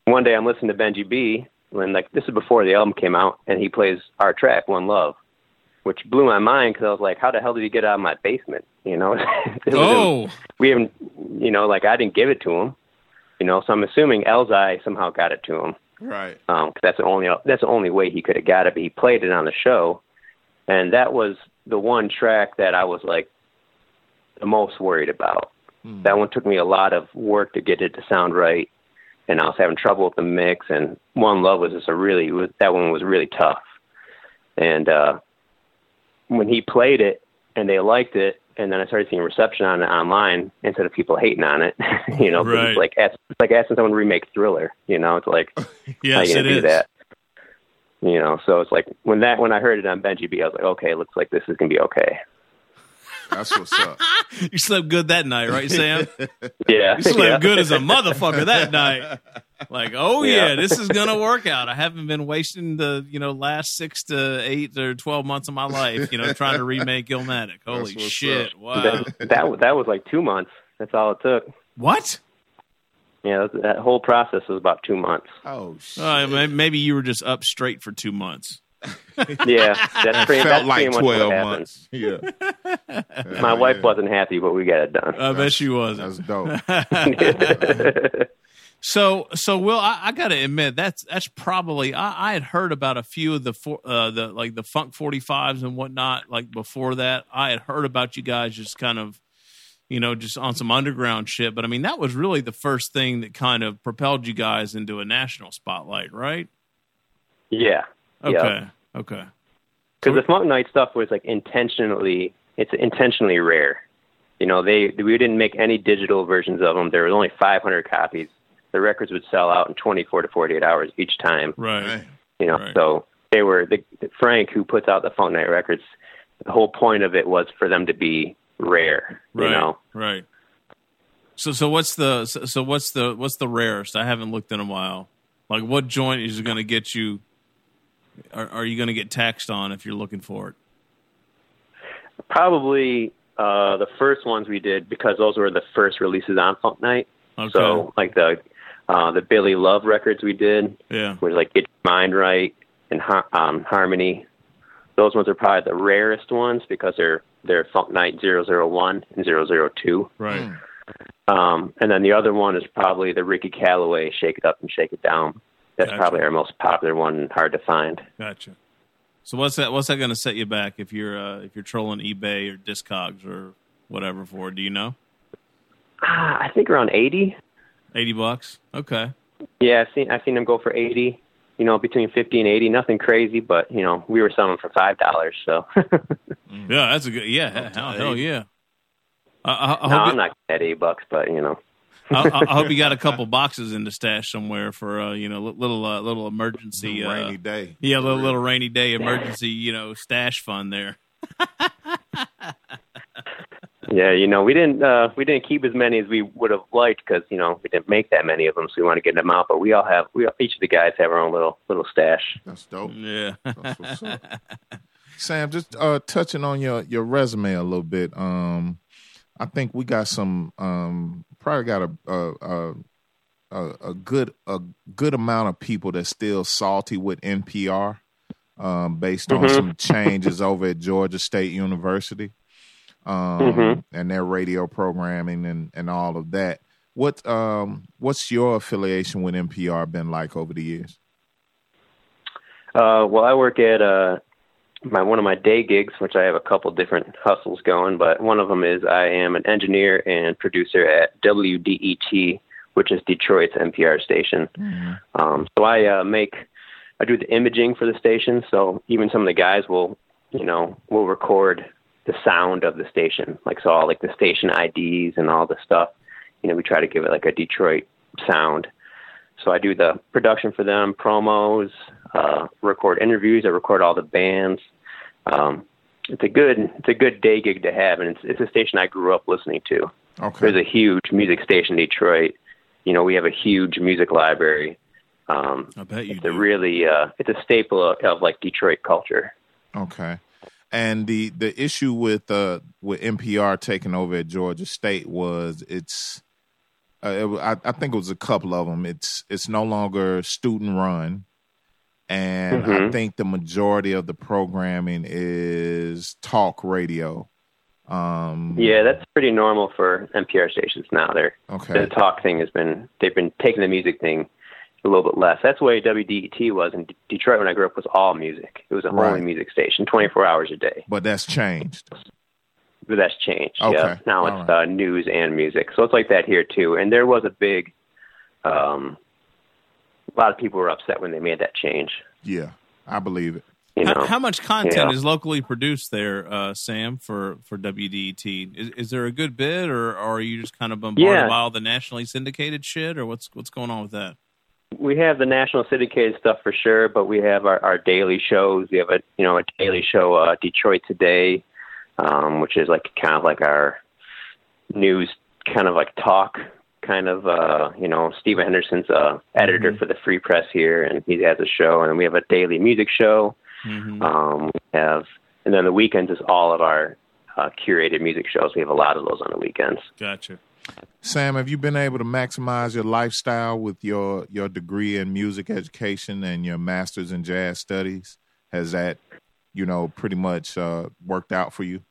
one day I'm listening to Benji B when like this is before the album came out, and he plays our track One Love, which blew my mind because I was like, how the hell did he get out of my basement? You know, Oh, we haven't, you know, like I didn't give it to him. You know, so I'm assuming Elzhi somehow got it to him. Right. Um, 'cause that's the only that's the only way he could have got it. But he played it on the show, and that was the one track that I was like the most worried about. Hmm. That one took me a lot of work to get it to sound right, and I was having trouble with the mix. And One Love was just a really was, that one was really tough. And uh, when he played it and they liked it, and then I started seeing reception on it online instead of people hating on it. you know, Right. it's like ask- it's like asking someone to remake Thriller. You know, it's like how you it gonna do is. that? You know, so it's like when that when I heard it on Benji B, I was like, okay, it looks like this is gonna be okay. That's what's up. You slept good that night, right, Sam? Yeah, You slept yeah. good as a motherfucker that night. Like, oh yeah. Yeah. this is gonna work out. I haven't been wasting the you know last six to eight or twelve months of my life, you know, trying to remake Illmatic. Holy shit! up. Wow. that, that that was like two months. That's all it took. What? Yeah, that, that whole process was about two months. Oh shit. Uh, maybe you were just up straight for two months. Yeah, that's pretty, Felt that's like pretty much twelve what months. Yeah. My Yeah, wife yeah. wasn't happy, but we got it done. I bet she wasn't. That's dope. So, so Will, I, I got to admit that's that's probably I, I had heard about a few of the for, uh, the like the Funk Forty Fives and whatnot. Like before that, I had heard about you guys just kind of, you know, just on some underground shit. But I mean, that was really the first thing that kind of propelled you guys into a national spotlight, right? yeah, Okay, Yeah. okay, because the Funk Night stuff was like intentionally, it's intentionally rare. You know, they we didn't make any digital versions of them. There was only 500 copies. The records would sell out in 24 to 48 hours each time. right, You know, Right. so they were the, Frank who puts out the Funk Night records. The whole point of it was for them to be rare. right, You know, right. So, so what's the so, so what's the what's the rarest? I haven't looked in a while. Like, what joint is going to get you? Are, are you going to get taxed on if you're looking for it? probably uh, the first ones we did because those were the first releases on Funk Night. Okay. So like the uh, the Billy Love records we did yeah. was like Get Your Mind Right and um, Harmony. Those ones are probably the rarest ones because they're they're Funk Night 001 and 002. Right. Um, and then the other one is probably the Ricky Calloway Shake It Up and Shake It Down. That's Gotcha. probably our most popular one and hard to find. Gotcha. So what's that? What's that going to set you back if you're uh, if you're trolling eBay or Discogs or whatever for? Do you know? Ah, I think around 80. Eighty bucks. Okay. Yeah, I've seen I've seen them go for 80. You know, between 50 and 80. Nothing crazy, but you know, we were selling for five dollars. So Yeah, that's a good. Yeah, hell, hell yeah. I, I, I, no, hope I'm you, not at 80 bucks, but you know, I, I hope you got a couple boxes in the stash somewhere for uh, you know little uh, little emergency uh, rainy day. Yeah, little little rainy day emergency you know stash fund there. Yeah, you know, we didn't uh, we didn't keep as many as we would have liked because you know we didn't make that many of them, so we want to get them out. But we all have we all, each of the guys have our own little little stash. That's dope. Yeah. That's what's up. Sam, just uh, touching on your your resume a little bit. Um, I think we got some. Um, probably got a a, a a a good a good amount of people that's still salty with NPR, um, based on Mhm. some changes over at Georgia State University, um, Mhm. and their radio programming and and all of that. What um what's your affiliation with NPR been like over the years? Uh, well, I work at uh, my one of my day gigs, which I have a couple different hustles going, but one of them is I am an engineer and producer at WDET, which is Detroit's NPR station. Um, so I uh, make I do the imaging for the station. So even some of the guys will, you know, will record the sound of the station, like so all like the station IDs and all the stuff. You know, we try to give it like a Detroit sound. So I do the production for them, promos, uh, record interviews. I record all the bands. Um, it's a good it's a good day gig to have, and it's it's a station I grew up listening to. Okay. There's a huge music station in Detroit. You know, we have a huge music library. Um, I bet you it's a really uh, it's a staple of, of like Detroit culture. Okay. And the the issue with uh with NPR taking over at Georgia State was it's uh, it, I, I think it was a couple of them. It's it's no longer student run, and I Mhm. think the majority of the programming is talk radio. Um, Yeah, that's pretty normal for NPR stations now. They're Okay. the talk thing has been they've been taking the music thing a little bit less. That's the way WDET was in D- Detroit when I grew up was all music. It was a Right. only music station, 24 hours a day. But that's changed. But that's changed. Okay. Yeah. Now All it's uh, news and music. So it's like that here too. And there was a big um a lot of people were upset when they made that change. Yeah, I believe it. You know. How, how much content Yeah. is locally produced there, uh, Sam, for for WDET? Is, is there a good bit, or, or are you just kind of bombarded Yeah. by all the nationally syndicated shit, or what's what's going on with that? We have the national syndicated stuff for sure, but we have our, our daily shows. We have a you know a daily show, uh, Detroit Today, um, which is like kind of like our news, kind of like talk, kind of uh, you know Steve Henderson's uh, editor for the Free Press here, and he has a show, and we have a daily music show. Mhm. Um, we have, and then the weekends is all of our uh, curated music shows. We have a lot of those on the weekends. Gotcha. Sam, have you been able to maximize your lifestyle with your your degree in music education and your master's in jazz studies? Has that, you know, pretty much uh, worked out for you?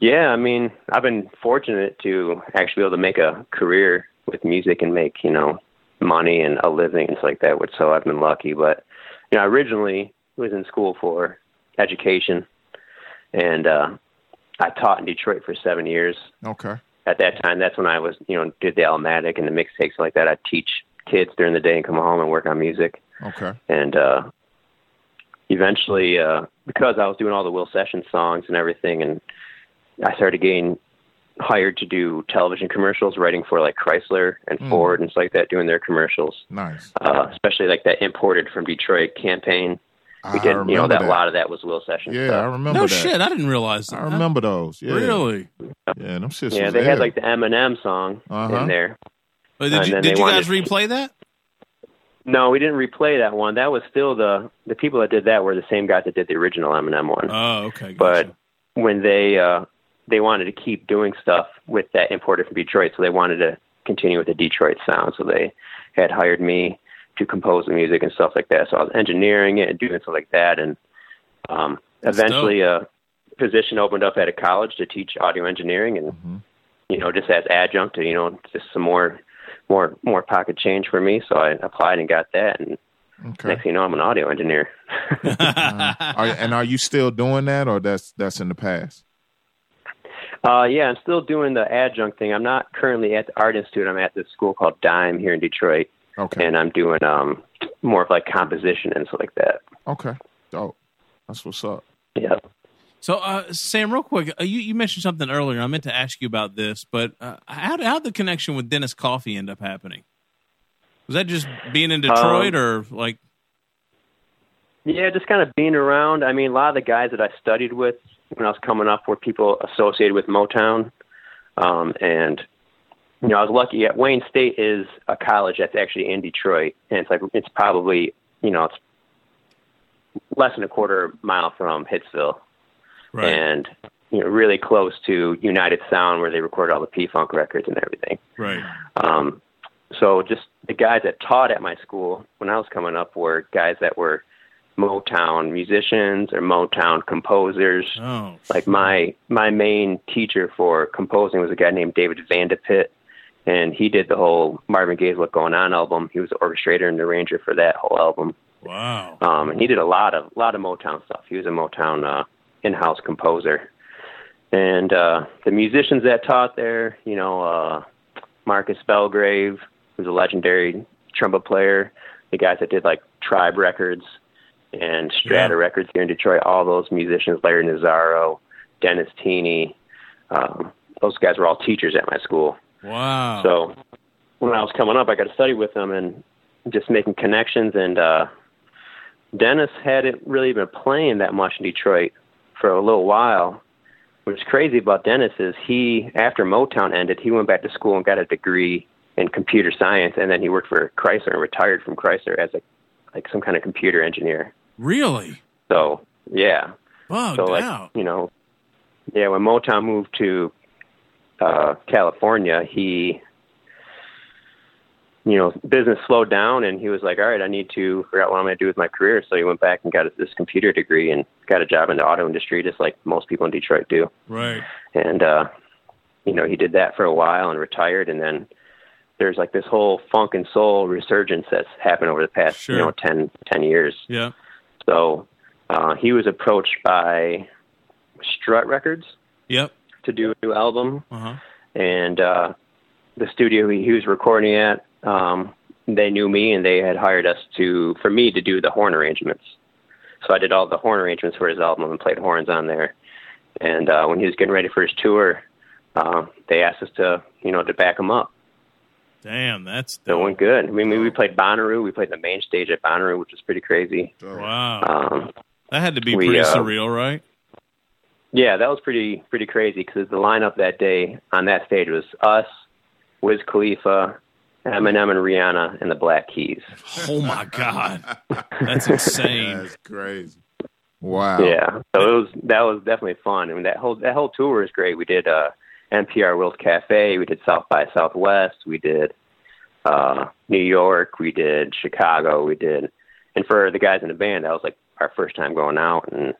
Yeah, I mean, I've been fortunate to actually be able to make a career with music and make, you know, money and a living and stuff like that, which so I've been lucky. But, you know, I originally was in school for education and uh I taught in Detroit for seven years. Okay. At that time, that's when I was, you know, did the Elmatic and the mixtapes like that. I'd teach kids during the day and come home and work on music Okay. and uh eventually uh because I was doing all the Will Sessions songs and everything and I started getting hired to do television commercials writing for like Chrysler and Mm. Ford and stuff like that doing their commercials Nice. uh especially like that imported from Detroit campaign we I did remember you know that, that. a lot of that was Will Sessions Yeah, I remember No that. shit, I didn't realize that. I remember those. Yeah. Really? Yeah, them shits yeah was they there. had like the Eminem song Uh-huh. in there But did you, did you guys wanted- replay that? no we didn't replay that one that was still the the people that did that were the same guys that did the original Eminem one Oh, okay. but when they uh they wanted to keep doing stuff with that imported from Detroit, so they wanted to continue with the Detroit sound. So they had hired me to compose the music and stuff like that. So I was engineering it and doing stuff like that, and um, eventually a position opened up at a college to teach audio engineering, and Mhm. you know just as adjunct to you know just some more more more pocket change for me. So I applied and got that, and Okay. next thing you know, I'm an audio engineer. Are, and are you still doing that, or that's that's in the past? Uh, yeah, I'm still doing the adjunct thing. I'm not currently at the Art Institute. I'm at this school called Dime here in Detroit, Okay. and I'm doing um more of like composition and stuff like that. okay. Oh, that's what's up. Yeah. So, uh, Sam, real quick, uh, you, you mentioned something earlier. I meant to ask you about this, but uh, how how would the connection with Dennis Coffey end up happening? Was that just being in Detroit, Um, or like? Yeah, just kind of being around. I mean, a lot of the guys that I studied with when I was coming up were people associated with Motown, um, and you know, I was lucky. At Wayne State is a college that's actually in Detroit, and it's like it's probably you know it's less than a quarter mile from Hitsville. Right. and you know really close to United Sound where they recorded all the P Funk records and everything. right. Um, so just the guys that taught at my school when I was coming up were guys that were Motown musicians or Motown composers. Oh, Like my my main teacher for composing was a guy named David Van DePitte, and he did the whole Marvin Gaye's "What Going On" album. He was the orchestrator and arranger for that whole album. wow. Um, and he did a lot of lot of Motown stuff. He was a Motown uh, in-house composer. And uh, the musicians that taught there, you know, uh, Marcus Belgrave, who's a legendary trumpet player. The guys that did like Tribe Records and Strata Yeah. Records here in Detroit. All those musicians, Larry Nozero, Dennis Tini. Um, those guys were all teachers at my school. Wow. So when I was coming up, I got to study with them and just making connections. And uh, Dennis hadn't really been playing that much in Detroit for a little while. What's crazy about Dennis is he, after Motown ended, he went back to school and got a degree in computer science, and then he worked for Chrysler and retired from Chrysler as a like some kind of computer engineer. really? So yeah, Bugged so like out. you know, yeah, when Motown moved to uh California, he you know, business slowed down, and he was like, "All right, I need to figure out what I'm going to do with my career." So he went back and got this computer degree and got a job in the auto industry, just like most people in Detroit do. Right. And uh, you know, he did that for a while and retired, and then there's like this whole funk and soul resurgence that's happened over the past Sure. you know 10, 10 years. Yeah. So uh, he was approached by Strut Records Yep. To do a new album, Uh huh. and uh, the studio he, he was recording at, um, they knew me and they had hired us to for me to do the horn arrangements. So I did all the horn arrangements for his album and played horns on there. And uh, when he was getting ready for his tour, uh, they asked us to you know to back him up. Damn, that's So it went good. I mean, we played Bonnaroo. We played the main stage at Bonnaroo, which was pretty crazy. wow. Um, That had to be we, pretty uh, surreal, right? Yeah, that was pretty pretty crazy because the lineup that day on that stage was us, Wiz Khalifa, Eminem and Rihanna, and the Black Keys. Oh my god, that's insane. That's crazy. Wow. Yeah, so it was that was definitely fun. I mean, that whole that whole tour was great. We did uh, NPR World Cafe, we did South by Southwest, we did uh, New York, we did Chicago, we did, and for the guys in the band, that was like our first time going out, and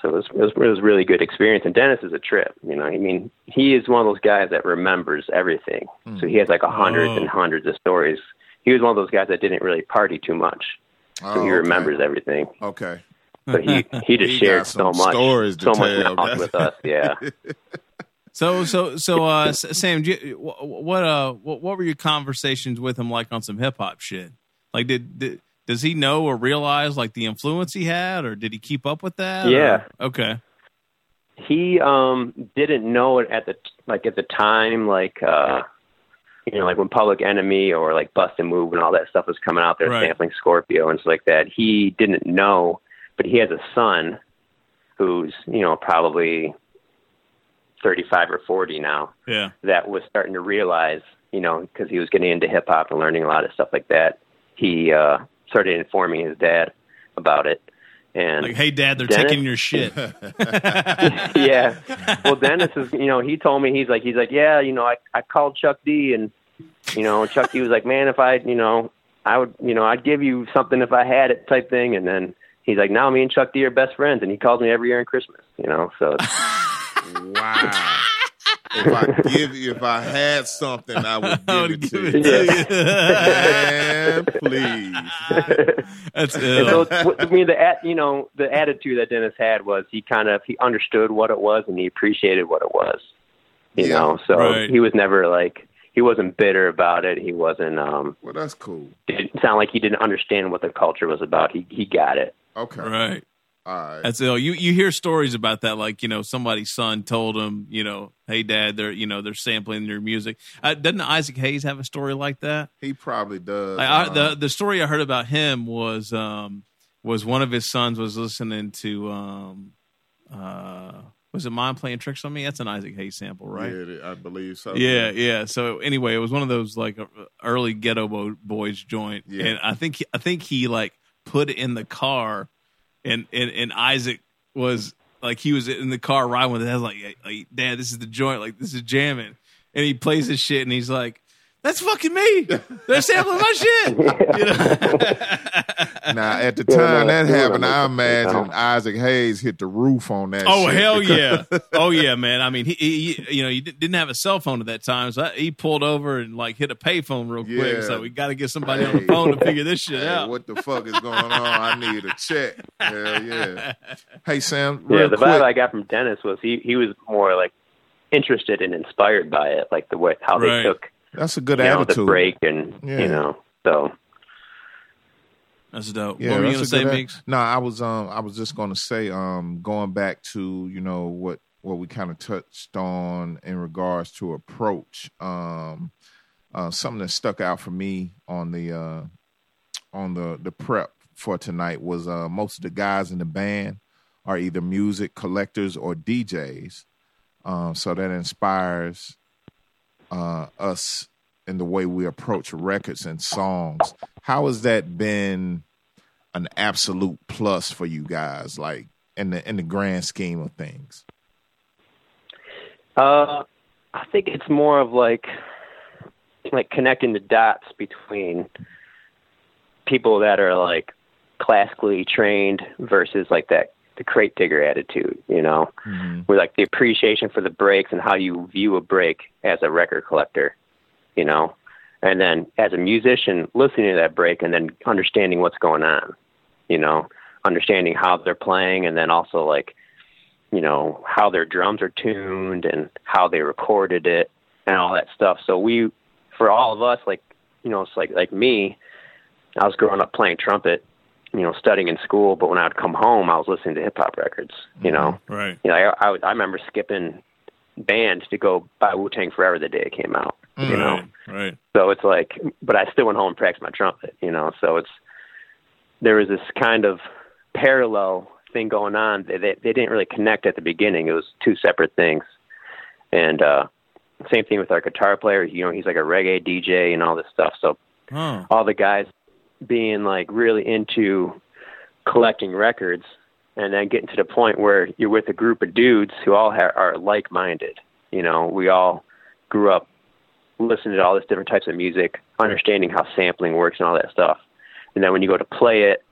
so it was, it was it was a really good experience. And Dennis is a trip, you know. I mean, he is one of those guys that remembers everything. So he has like a hundreds Oh. and hundreds of stories. He was one of those guys that didn't really party too much, so Oh, he okay. remembers everything. Okay. But he he just He shared so much, stories so much knowledge with us. Yeah. So, so, so, uh, S- Sam, do you, what, uh, what, what were your conversations with him like on some hip hop shit? Like, did, did does he know or realize like the influence he had, or did he keep up with that? or- Yeah. Okay. he um didn't know it at the like at the time like uh you know like when public enemy or like bust and move and all that stuff was coming out there Right. sampling scorpio and stuff like that he didn't know but he has a son who's you know probably 35 or 40 now Yeah. that was starting to realize you know because he was getting into hip hop and learning a lot of stuff like that he uh started informing his dad about it and Like, hey, Dad, they're Dennis? taking your shit. yeah. Well, Dennis is, you know, he told me he's like, he's like, yeah, you know, I I called Chuck D and, you know, Chuck D was like, man, if I, you know, I would, you know, I'd give you something if I had it, type thing. And then he's like, now me and Chuck D are best friends, and he calls me every year on Christmas, you know. So it's, Wow. If I give you, if I had something, I would give I would it give to it you. to you. Man, please. That's and so I mean, the at, you know, the attitude that Dennis had was he kind of he understood what it was and he appreciated what it was, you Yeah. know. So Right. he was never like he wasn't bitter about it. He wasn't um Well, that's cool. it sound like he didn't understand what the culture was about. He he got it. Okay. right. Right. That's. You you hear stories about that, like you know somebody's son told him, you know, hey dad, they're you know they're sampling your music. Uh, doesn't Isaac Hayes have a story like that? he probably does. Like I, the the story I heard about him was um was one of his sons was listening to um uh was it Mind Playing Tricks on Me? That's an Isaac Hayes sample, right? Yeah, I believe so. Yeah, yeah. So anyway, it was one of those like uh, early Geto Boys joint, Yeah. and I think I think he like put it in the car, and and and Isaac was like he was in the car riding with it. I was like, like, Dad, this is the joint. Like this is jamming, and he plays his shit, and he's like. That's fucking me. They're sampling my shit. You know? Now, at the Yeah, time no, that happened, I no. imagine Isaac Hayes hit the roof on that. Oh shit hell because- yeah! Oh yeah, man. I mean, he, he you know he didn't have a cell phone at that time, so he pulled over and like hit a payphone real quick. Yeah. So we got to get somebody on the phone to figure this shit Hey, out. what the fuck is going on? I need a check. Hell yeah. Hey Sam, real yeah, the quick. vibe I got from Dennis was he he was more like interested and inspired by it, like the way how Right. they took That's a good you know, the break and Yeah. you know so That's dope. Yeah, what were you gonna say, good Meeks? No, I was um I was just gonna say um going back to you know what what we kind of touched on in regards to approach um uh something that stuck out for me on the uh on the the prep for tonight was uh most of the guys in the band are either music collectors or DJs um so that inspires uh us in the way we approach records and songs how has that been an absolute plus for you guys, like in the in the grand scheme of things? Uh, I think it's more of like like connecting the dots between people that are like classically trained versus like that the crate digger attitude, you know, mm-hmm. with like the appreciation for the breaks and how you view a break as a record collector, you know, and then as a musician listening to that break and then understanding what's going on, you know, understanding how they're playing and then also like, you know, how their drums are tuned and how they recorded it and all that stuff. So we, for all of us, like, you know, it's like like me, I was growing up playing trumpet you know, studying in school, but when I'd come home, I was listening to hip hop records. You know, Right. you know, I, I I remember skipping band to go buy Wu Tang Forever the day it came out. You know, Right. Right. so it's like, but I still went home and practiced my trumpet. You know, so it's there was this kind of parallel thing going on. They they, they didn't really connect at the beginning. It was two separate things, and uh same thing with our guitar player. You know, he's like a reggae DJ and all this stuff. So all the guys being like really into collecting records and then getting to the point where you're with a group of dudes who all ha- are like-minded. You know, we all grew up listening to all this different types of music, understanding how sampling works and all that stuff. And then when you go to play it,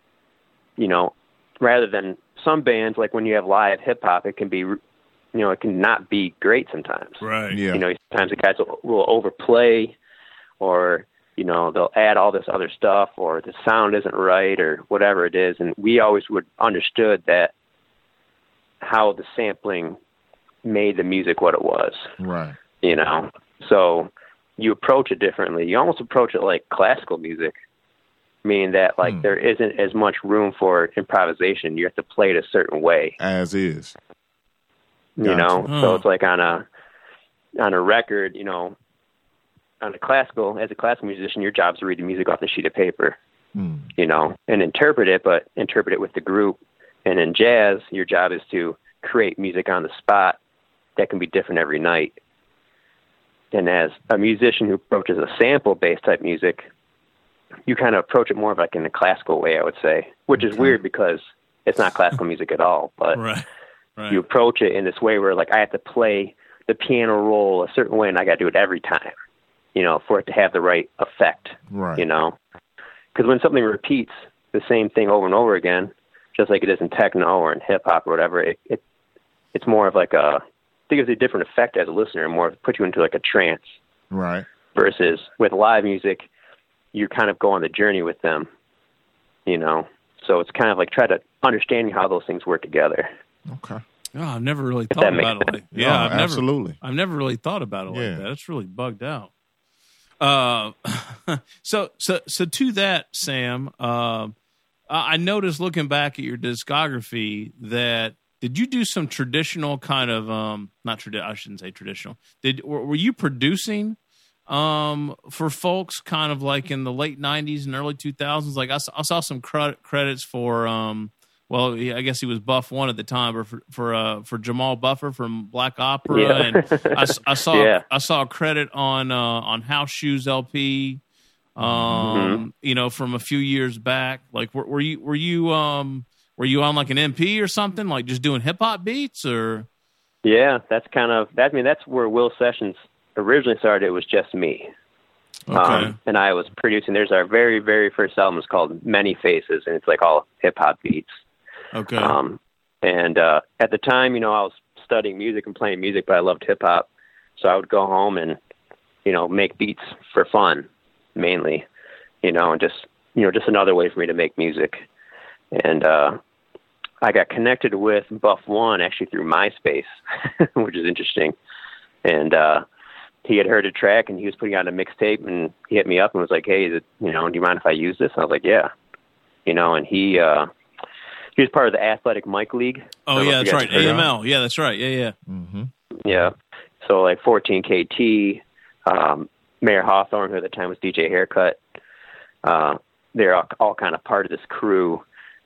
you know, rather than some bands like when you have live hip hop, it can be, you know, it can not be great sometimes Right. Yeah. you know sometimes the guys will, will overplay or you know they'll add all this other stuff or the sound isn't right or whatever it is and we always would understood that how the sampling made the music what it was right. you know so you approach it differently you almost approach it like classical music meaning that like Hmm. there isn't as much room for improvisation you have to play it a certain way As is. you know so it's like on a on a record you know on a classical as a classical musician your job is to read the music off the sheet of paper Mm. you know and interpret it but interpret it with the group and in jazz your job is to create music on the spot that can be different every night and as a musician who approaches a sample based type music you kind of approach it more of like in a classical way i would say which is Okay. weird because it's not classical music at all but Right. Right. you approach it in this way where like I have to play the piano roll a certain way and I got to do it every time, you know, for it to have the right effect, Right. you know. Because when something repeats the same thing over and over again, just like it is in techno or in hip hop or whatever, it, it it's more of like a I think it's a different effect as a listener, more put you into like a trance Right. versus with live music, you kind of go on the journey with them, you know. So it's kind of like try to understanding how those things work together. Okay. Oh, I've never really If thought that makes about it like sense. yeah, No, I've never absolutely. I've never really thought about it like that. It's really bugged out. Uh, so so so to that, Sam, uh, I noticed looking back at your discography that did you do some traditional kind of um not tradi- I shouldn't say traditional. Did were, you producing um for folks kind of like in the late 90s and early 2000s like I, saw- I saw some cre- credits for um well I guess he was Buff One at the time but for for uh for Jamall Bufford from Black Opera Yeah. and I, I saw Yeah. I saw a credit on uh on House Shoes LP um Mm-hmm. you know from a few years back like were, were you were you um were you on like an MP or something like just doing hip hop beats or Yeah, that's kind of that. I mean, that's where Will Sessions originally started. It was just me, okay um, and I was producing. There's our very, very first album. It's called Many Faces, and it's like all hip hop beats. Okay Um, and uh, at the time, you know, I was studying music and playing music, but I loved hip hop, so I would go home and you know make beats for fun, mainly, you know, and just you know just another way for me to make music. And uh, I got connected with Buff One actually through MySpace, which is interesting. And uh, he had heard a track and he was putting out a mixtape, and he hit me up and was like, "Hey, it, you know, do you mind if I use this?" I was like, "Yeah," you know, and he. uh he was part of the Athletic Mic League. Oh yeah that's right guys heard of it. AML yeah that's right yeah yeah Mm-hmm. Yeah. So like 14 KT, um, Mayer Hawthorne, who at the time was DJ Haircut, uh, they're all, all kind of part of this crew.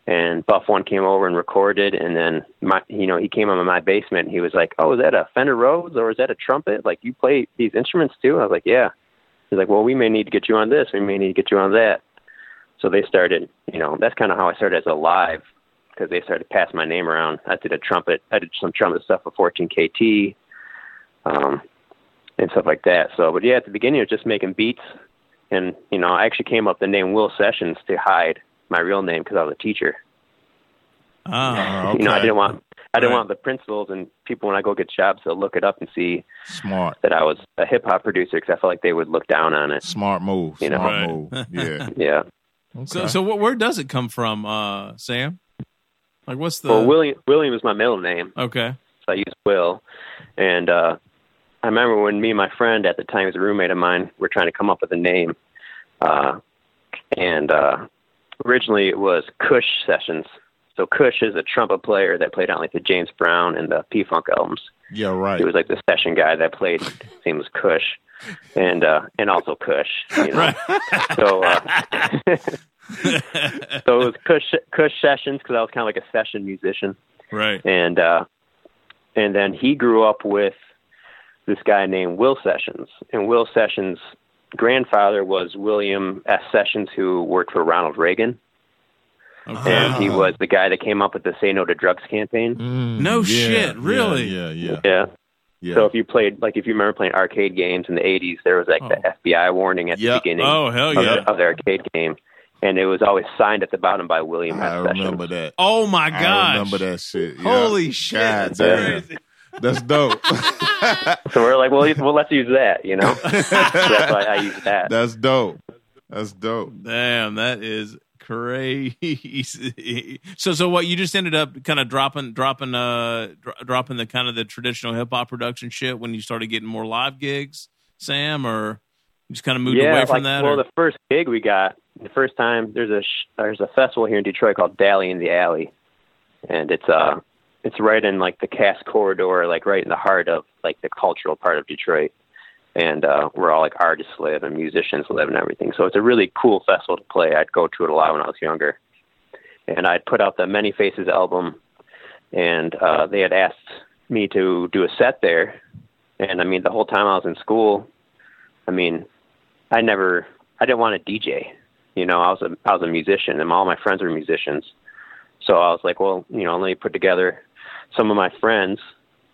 And Buff One came over and recorded, and then my, you know, he came into my basement. And he was like, "Oh, is that a Fender Rhodes or is that a trumpet? Like you play these instruments too?" I was like, "Yeah." He's like, "Well, we may need to get you on this. We may need to get you on that." So they started, you know, that's kind of how I started as a live because they started to pass my name around. I did a trumpet, I did some trumpet stuff for 14 KT, um, and stuff like that. So, but yeah, at the beginning, it was just making beats, and you know, I actually came up with the name Will Sessions to hide my real name because I was a teacher. Ah, You know, I didn't want I didn't Right. want the principals and people when I go get jobs to look it up and see Smart. that I was a hip hop producer because I felt like they would look down on it. Smart move. You know. Smart Right. move. Yeah. Yeah. so Okay. so what, where does it come from, uh, Sam? Like, what's the? well, William William is my middle name, okay. so I use Will. And uh, I remember when me and my friend at the time, he was a roommate of mine, were trying to come up with a name. Uh, and uh, originally it was Kush Sessions. So Kush is a trumpet player that played on like the James Brown and the P Funk albums. yeah, right. He was like the session guy that played. His name was Kush, and uh, and also Kush. You know? Right. So uh, so it was Kush Kush Sessions because I was kind of like a session musician right. and uh and then he grew up with this guy named Will Sessions and Will Sessions grandfather was William S Sessions who worked for Ronald Reagan Okay. and he was the guy that came up with the say no to drugs campaign Mm, No yeah, shit, really? Yeah, yeah, yeah yeah. so if you played like if you remember playing arcade games in the 80s there was like the Oh. FBI warning at Yep. the beginning Oh hell of, yeah! the, of the arcade game and it was always signed at the bottom by William I S Sessions remember that. Oh my I remember that shit. Yeah. Holy shit! God That's damn. That's dope. so we're like well well let's use that you know so that's why I use that That's dope. That's dope. Damn, that is crazy. so, so what? You just ended up kind of dropping, dropping, uh, dro- dropping the kind of the traditional hip hop production shit when you started getting more live gigs, Sam, or you just kind of moved yeah, away from like, that. Well, or- the first gig we got, the first time there's a sh- there's a festival here in Detroit called Dally in the Alley, and it's uh it's right in like the Cass corridor, like right in the heart of like the cultural part of Detroit, and uh where all like artists live and musicians live and everything. So it's a really cool festival to play. I'd go to it a lot when I was younger, and I'd put out the Many Faces album, and uh they had asked me to do a set there, and I mean the whole time I was in school, I mean I never I didn't want to DJ. You know, I was a I was a musician and all my friends were musicians. So I was like, well, you know, let me put together some of my friends,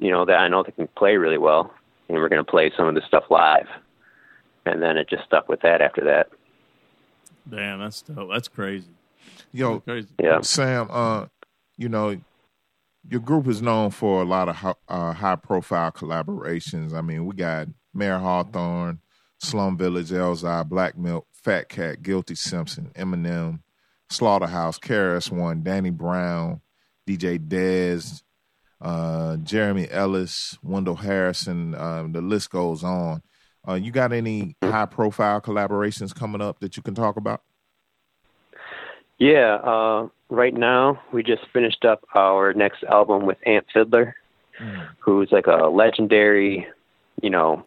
you know, that I know that can play really well and we're gonna play some of this stuff live. And then it just stuck with that after that. Damn, that's dope. That's crazy. Yo, Crazy. Yeah. Sam, uh, you know, your group is known for a lot of ho- uh, high profile collaborations. I mean, we got Mayer Hawthorne, Slum Village, Elzhi, Black Milk, Fat Kat, Guilty Simpson, Eminem, Slaughterhouse, KRS One, Danny Brown, DJ Dez, uh, Jeremy Ellis, Wendell Harrison. Um, the list goes on. Uh, you got any high profile collaborations coming up that you can talk about? Yeah, uh right now we just finished up our next album with Amp Fiddler, who's like a legendary, you know,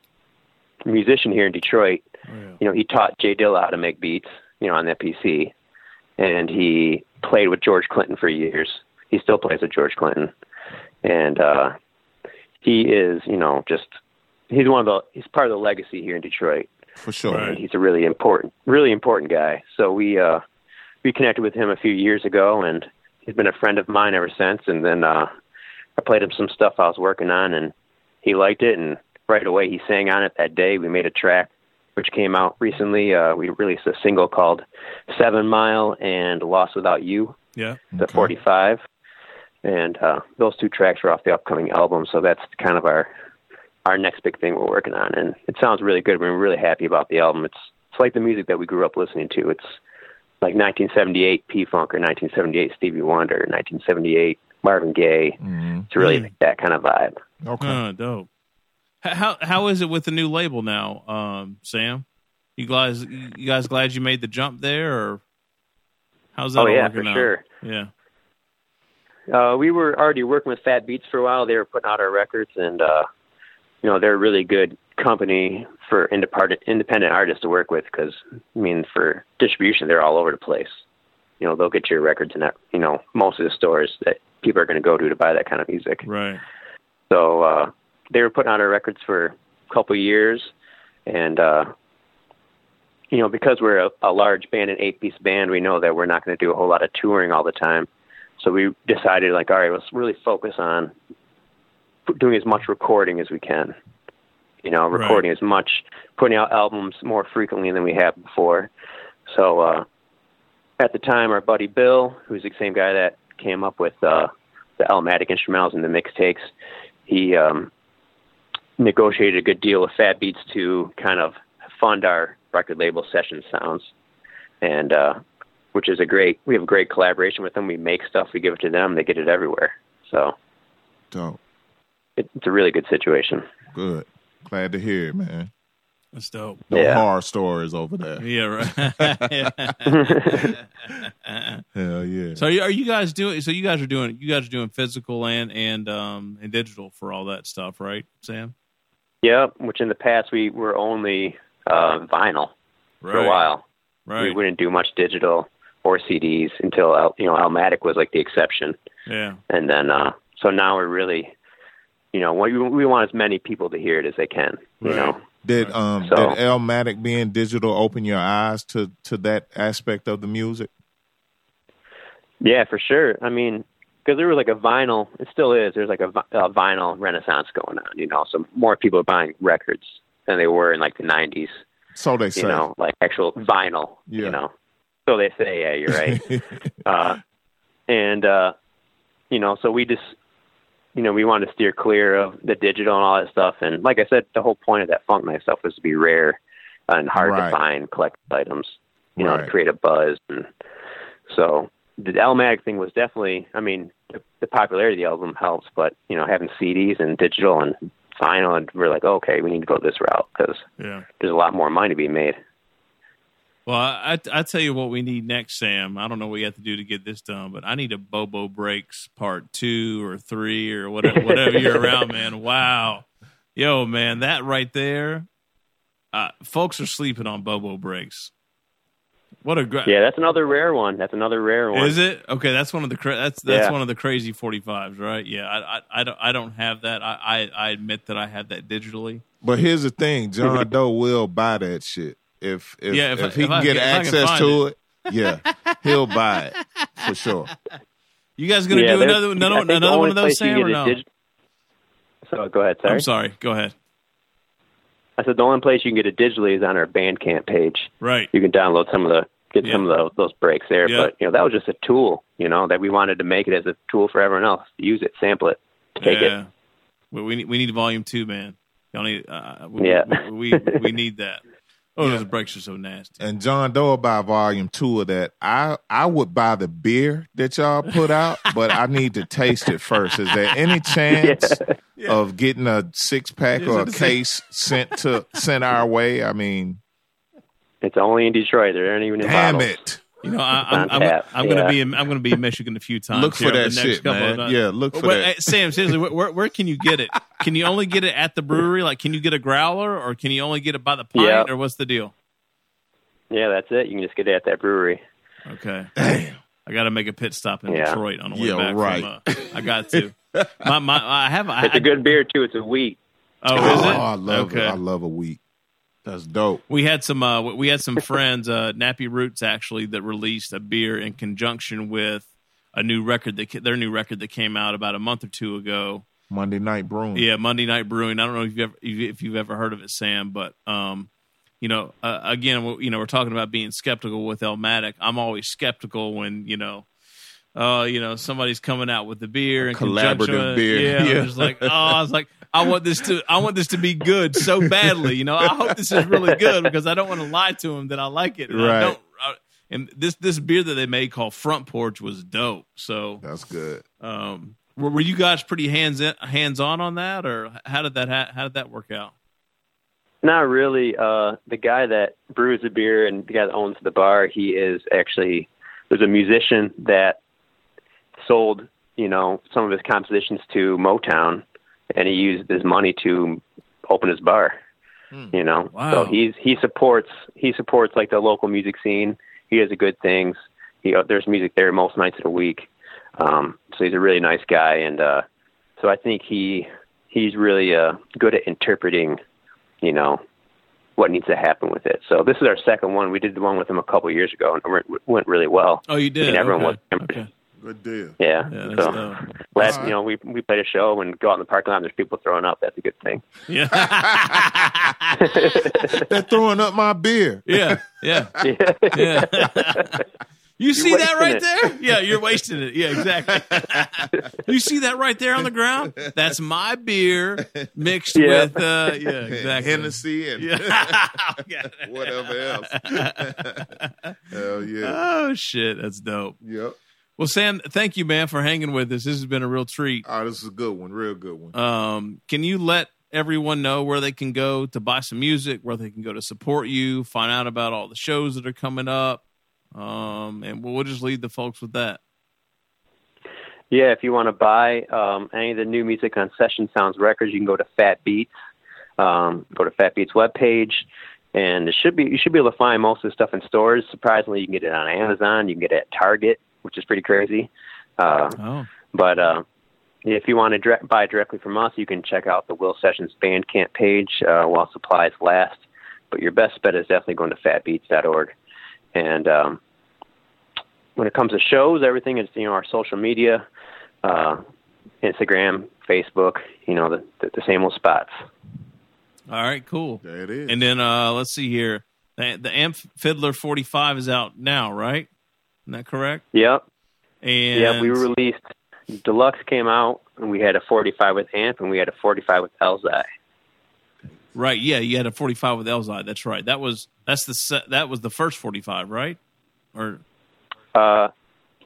musician here in Detroit. Oh, yeah. you know, he taught J Dilla how to make beats, you know, on that PC, and he played with George Clinton for years. He still plays with George Clinton, and uh, he is, you know, just he's one of the he's part of the legacy here in Detroit, For sure. And he's a really important, really important guy. So we uh, we connected with him a few years ago, and he's been a friend of mine ever since. And then uh, I played him some stuff I was working on, and he liked it, and right away he sang on it that day. We made a track which came out recently. Uh, we released a single called Seven Mile and Lost Without You, Yeah. the Okay. 45. And uh, those two tracks are off the upcoming album, so that's kind of our our next big thing we're working on. And it sounds really good. We're really happy about the album. It's it's like the music that we grew up listening to. It's like 1978 P Funk or 1978 Stevie Wonder, 1978 Marvin Gaye. Mhm. It's really Mm. that kind of vibe. Okay. Oh, dope. How how is it with the new label now, um, Sam? You guys, you guys glad you made the jump there, or how's that Oh yeah, working for out? sure. Yeah. Uh, we were already working with Fat Beats for a while. They were putting out our records, and uh, you know they're a really good company for independent independent artists to work with because I mean for distribution they're all over the place. You know they'll get your records in that you know most of the stores that people are going to go to to buy that kind of music. Right. So uh, they were putting out our records for a couple of years, and uh, you know because we're a, a large band, an eight-piece band, we know that we're not going to do a whole lot of touring all the time. So we decided, like, all right, let's really focus on doing as much recording as we can. You know, recording as much, putting out albums more frequently than we have before. So uh, at the time, our buddy Bill, who's the same guy that came up with uh, the Elmatic instrumentals and the mixtapes, he um, negotiated a good deal with Fat Beats to kind of fund our record label session sounds, and uh, which is a great. We have a great collaboration with them. We make stuff, we give it to them, they get it everywhere. So, dope. It, it's a really good situation. Good. Glad to hear it, man. That's dope. No Yeah. horror stories over there. Yeah, right. Hell yeah. so are you, are you guys doing? So you guys are doing you guys are doing physical and and um and digital for all that stuff, right, Sam? Yep. Which in the past we were only uh, vinyl Right. for a while. Right. We wouldn't do much digital or CDs until El- you know Elmatic was like the exception, Yeah. and then uh, so now we're really, you know, we we want as many people to hear it as they can. You know. Did um So- did Elmatic being digital open your eyes to to that aspect of the music? Yeah, for sure. I mean, because there was like a vinyl, it still is. There's like a, a vinyl renaissance going on. You know, so more people are buying records than they were in like the '90s. So they say. You know, like actual vinyl. Yeah. You know, so they say. Yeah, you're right. uh, and uh, you know, so we just, you know, we wanted to steer clear of the digital and all that stuff. And like I said, the whole point of that funk night stuff was to be rare and hard Right. to find collectible items. You know, Right. to create a buzz. And so the Elmatic thing was definitely. I mean, the, the popularity of the album helps, but you know, having CDs and digital and vinyl, and we're like, okay, we need to go this route because Yeah. there's a lot more money to be made. Well, I, I tell you what we need next, Sam. I don't know what you have to do to get this done, but I need a Bobo Breaks part two or three or whatever whatever you're around, man. Wow, yo, man, that right there, uh, folks are sleeping on Bobo Breaks. What a great Yeah, that's another rare one. That's another rare one. Is it okay? That's one of the cra- that's that's Yeah. one of the crazy forty fives, right? Yeah, I, I I don't I don't have that. I, I I admit that I have that digitally. But here's the thing, John Doe will buy that shit if if, Yeah, if if, I- he if can I get can- if I can access to it. Yeah, he'll buy it for sure. You guys gonna Yeah, do another I another, another one of those, Sam, or no? dig- So go ahead, sorry. I'm sorry. Go ahead. I said the only place you can get it digitally is on our Bandcamp page. Right. You can download some of the get Yeah. some of those, those breaks there. Yeah. But you know that was just a tool. You know that we wanted to make it as a tool for everyone else. Use it, sample it, take yeah. it. We, we need we need volume two, man. Y'all need. Uh, we, Yeah. We, we we need that. Oh, those breaks are so nasty. And John Doe will buy volume two of that. I I would buy the beer that y'all put out, but I need to taste it first. Is there any chance of getting a six pack or a case sent to sent our way? I mean, It's only in Detroit. There aren't even in damn bottles. it! You know, I, I'm I'm, I'm gonna be in, I'm gonna be in Michigan a few times. Look for that the next shit, couple man. Of times. Yeah, look for Wait, that. Sam, seriously, where, where where can you get it? Can you only get it at the brewery? Like, can you get a growler, or can you only get it by the pint, Yeah. or what's the deal? Yeah, that's it. You can just get it at that brewery. Okay. Damn. I got to make a pit stop in Yeah. Detroit on the way Yeah, back. right. From, uh, I got to. My my I have. I, It's a good beer too. It's a wheat. Oh, is it? Oh. I love okay. it. I love a wheat. That's dope. We had some. Uh, we had some friends, uh, Nappy Roots, actually, that released a beer in conjunction with a new record that their new record that came out about a month or two ago. Monday night brewing. Yeah, Monday Night Brewing. I don't know if you've ever if you've ever heard of it, Sam, but um, you know, uh, again, we- you know, we're talking about being skeptical with Elmatic. I'm always skeptical when you know. Uh, you know, somebody's coming out with the beer and Collaborative beer. Yeah, Yeah. I'm just like, oh, I was like, I want this to, I want this to be good so badly. You know, I hope this is really good because I don't want to lie to him that I like it. And I Right. don't. I, and this this beer that they made called Front Porch was dope. So, That's good. um, were, were you guys pretty hands in, hands on on that, or how did that ha- how did that work out? Not really. Uh, the guy that brews the beer and the guy that owns the bar, he is actually there's a musician that sold, you know, some of his compositions to Motown, and he used his money to open his bar. You know, Wow. so he's he supports he supports like the local music scene. He does the good things. He there's music there most nights of the week. Um, so he's a really nice guy, and uh, so I think he he's really uh, good at interpreting you know, what needs to happen with it. So this is our second one. We did the one with him a couple years ago, and it went- went really well. Oh, you did. And everyone okay. was okay. Good deal. Yeah. Yeah, so dope. last, Alright. you know, we we played a show and go out in the parking lot. and There's people throwing up. That's a good thing. Yeah. They're throwing up my beer. yeah. Yeah. Yeah. Yeah. You see that right it. there? Yeah, you're wasting it. Yeah, exactly. you see that right there on the ground? That's my beer mixed Yeah. with uh yeah, exactly. Hennessy and Yeah. whatever else. Hell yeah. Oh shit, that's dope. Yep. Well, Sam, thank you, man, for hanging with us. This has been a real treat. Oh, this is a good one. Real good one. Um, can you let everyone know where they can go to buy some music, where they can go to support you, find out about all the shows that are coming up? Um, and we'll just leave the folks with that. Yeah, if you want to buy um, any of the new music on Session Sounds Records, you can go to Fat Beats. Um, go to Fat Beats webpage, and it should be you should be able to find most of the stuff in stores. Surprisingly, you can get it on Amazon. You can get it at Target, which is pretty crazy. Uh, Oh, but uh, if you want to direct, buy directly from us, you can check out the Will Sessions Bandcamp page uh, while supplies last. But your best bet is definitely going to fatbeats.org. And um, when it comes to shows, everything is you know our social media, uh, Instagram, Facebook, you know the, the the same old spots. all right, cool. There it is. And then uh, let's see here. The, the Amp Fiddler 45 is out now, right? Isn't that correct? Yep, And yeah. We released Deluxe came out, and we had a 45 with Amp, and we had a 45 with Elzhi. right, yeah, you had a 45 with Elzhi. That's right. That was that's the that was the first 45, right? Or Uh,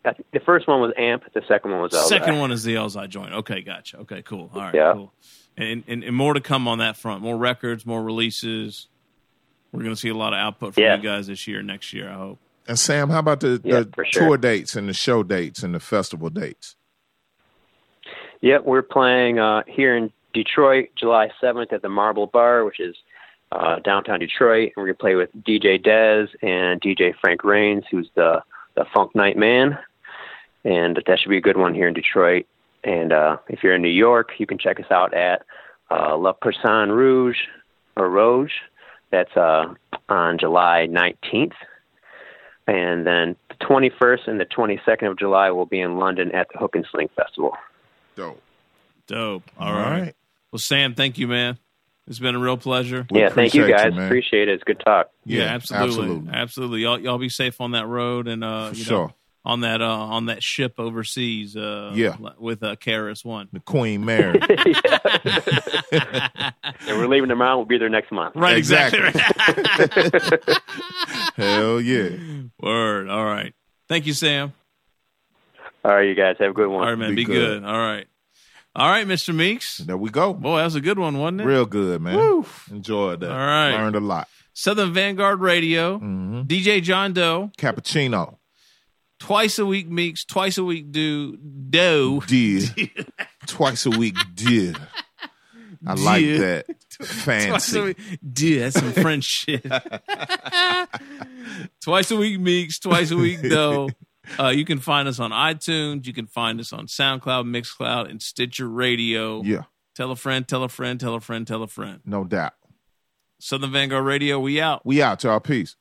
the first one was Amp, the second one was Elzhi. second one is the Elzhi joint. Okay, gotcha. Okay, cool. All right, Yeah. cool. And, and and more to come on that front. More records, more releases. We're going to see a lot of output from Yeah. you guys this year, next year. I hope. And Sam, how about the, Yeah, the sure. tour dates and the show dates and the festival dates? Yep, we're playing uh, here in Detroit, July 7th at the Marble Bar, which is uh, downtown Detroit. And we're going to play with DJ Dez and DJ Frank Rains, who's the, the Funk Night Man. And that should be a good one here in Detroit. And uh, if you're in New York, you can check us out at uh, Le Poisson Rouge or Rouge. That's uh, on July 19th. And then the 21st and the 22nd of July will be in London at the Hook and Sling Festival. Dope. Dope. All right. Well, Sam, thank you, man. It's been a real pleasure. We yeah, thank you appreciate you, guys. Appreciate it. It's good talk. Yeah, Yeah, absolutely, absolutely. absolutely. Y'all, y'all be safe on that road and uh, For you know, sure. On that uh, on that ship overseas. Uh, Yeah. with uh, Karis One. The Queen Mary. And we're leaving tomorrow. We'll be there next month. Right, Exactly. exactly. Hell yeah. Word. All right. Thank you, Sam. All right, you guys have a good one. All right, man. Be Be, good. good. All right. All right, Mr. Meeks. There we go. Boy, that was a good one, wasn't it? Real good, man. Enjoyed that. All right. Learned a lot. Southern Vanguard Radio. hmm DJ John Doe. Cappuccino. Twice a week Meeks. Twice a week do Doe. Did. Twice a week, did. I like that. Fancy. week. Dude, that's some French shit. twice a week, Meeks. Twice a week, though. Uh, you can find us on iTunes. You can find us on SoundCloud, Mixcloud, and Stitcher Radio. Yeah, Tell a friend, tell a friend, tell a friend, tell a friend. no doubt. Southern Vanguard Radio, we out. We out, y'all. Peace.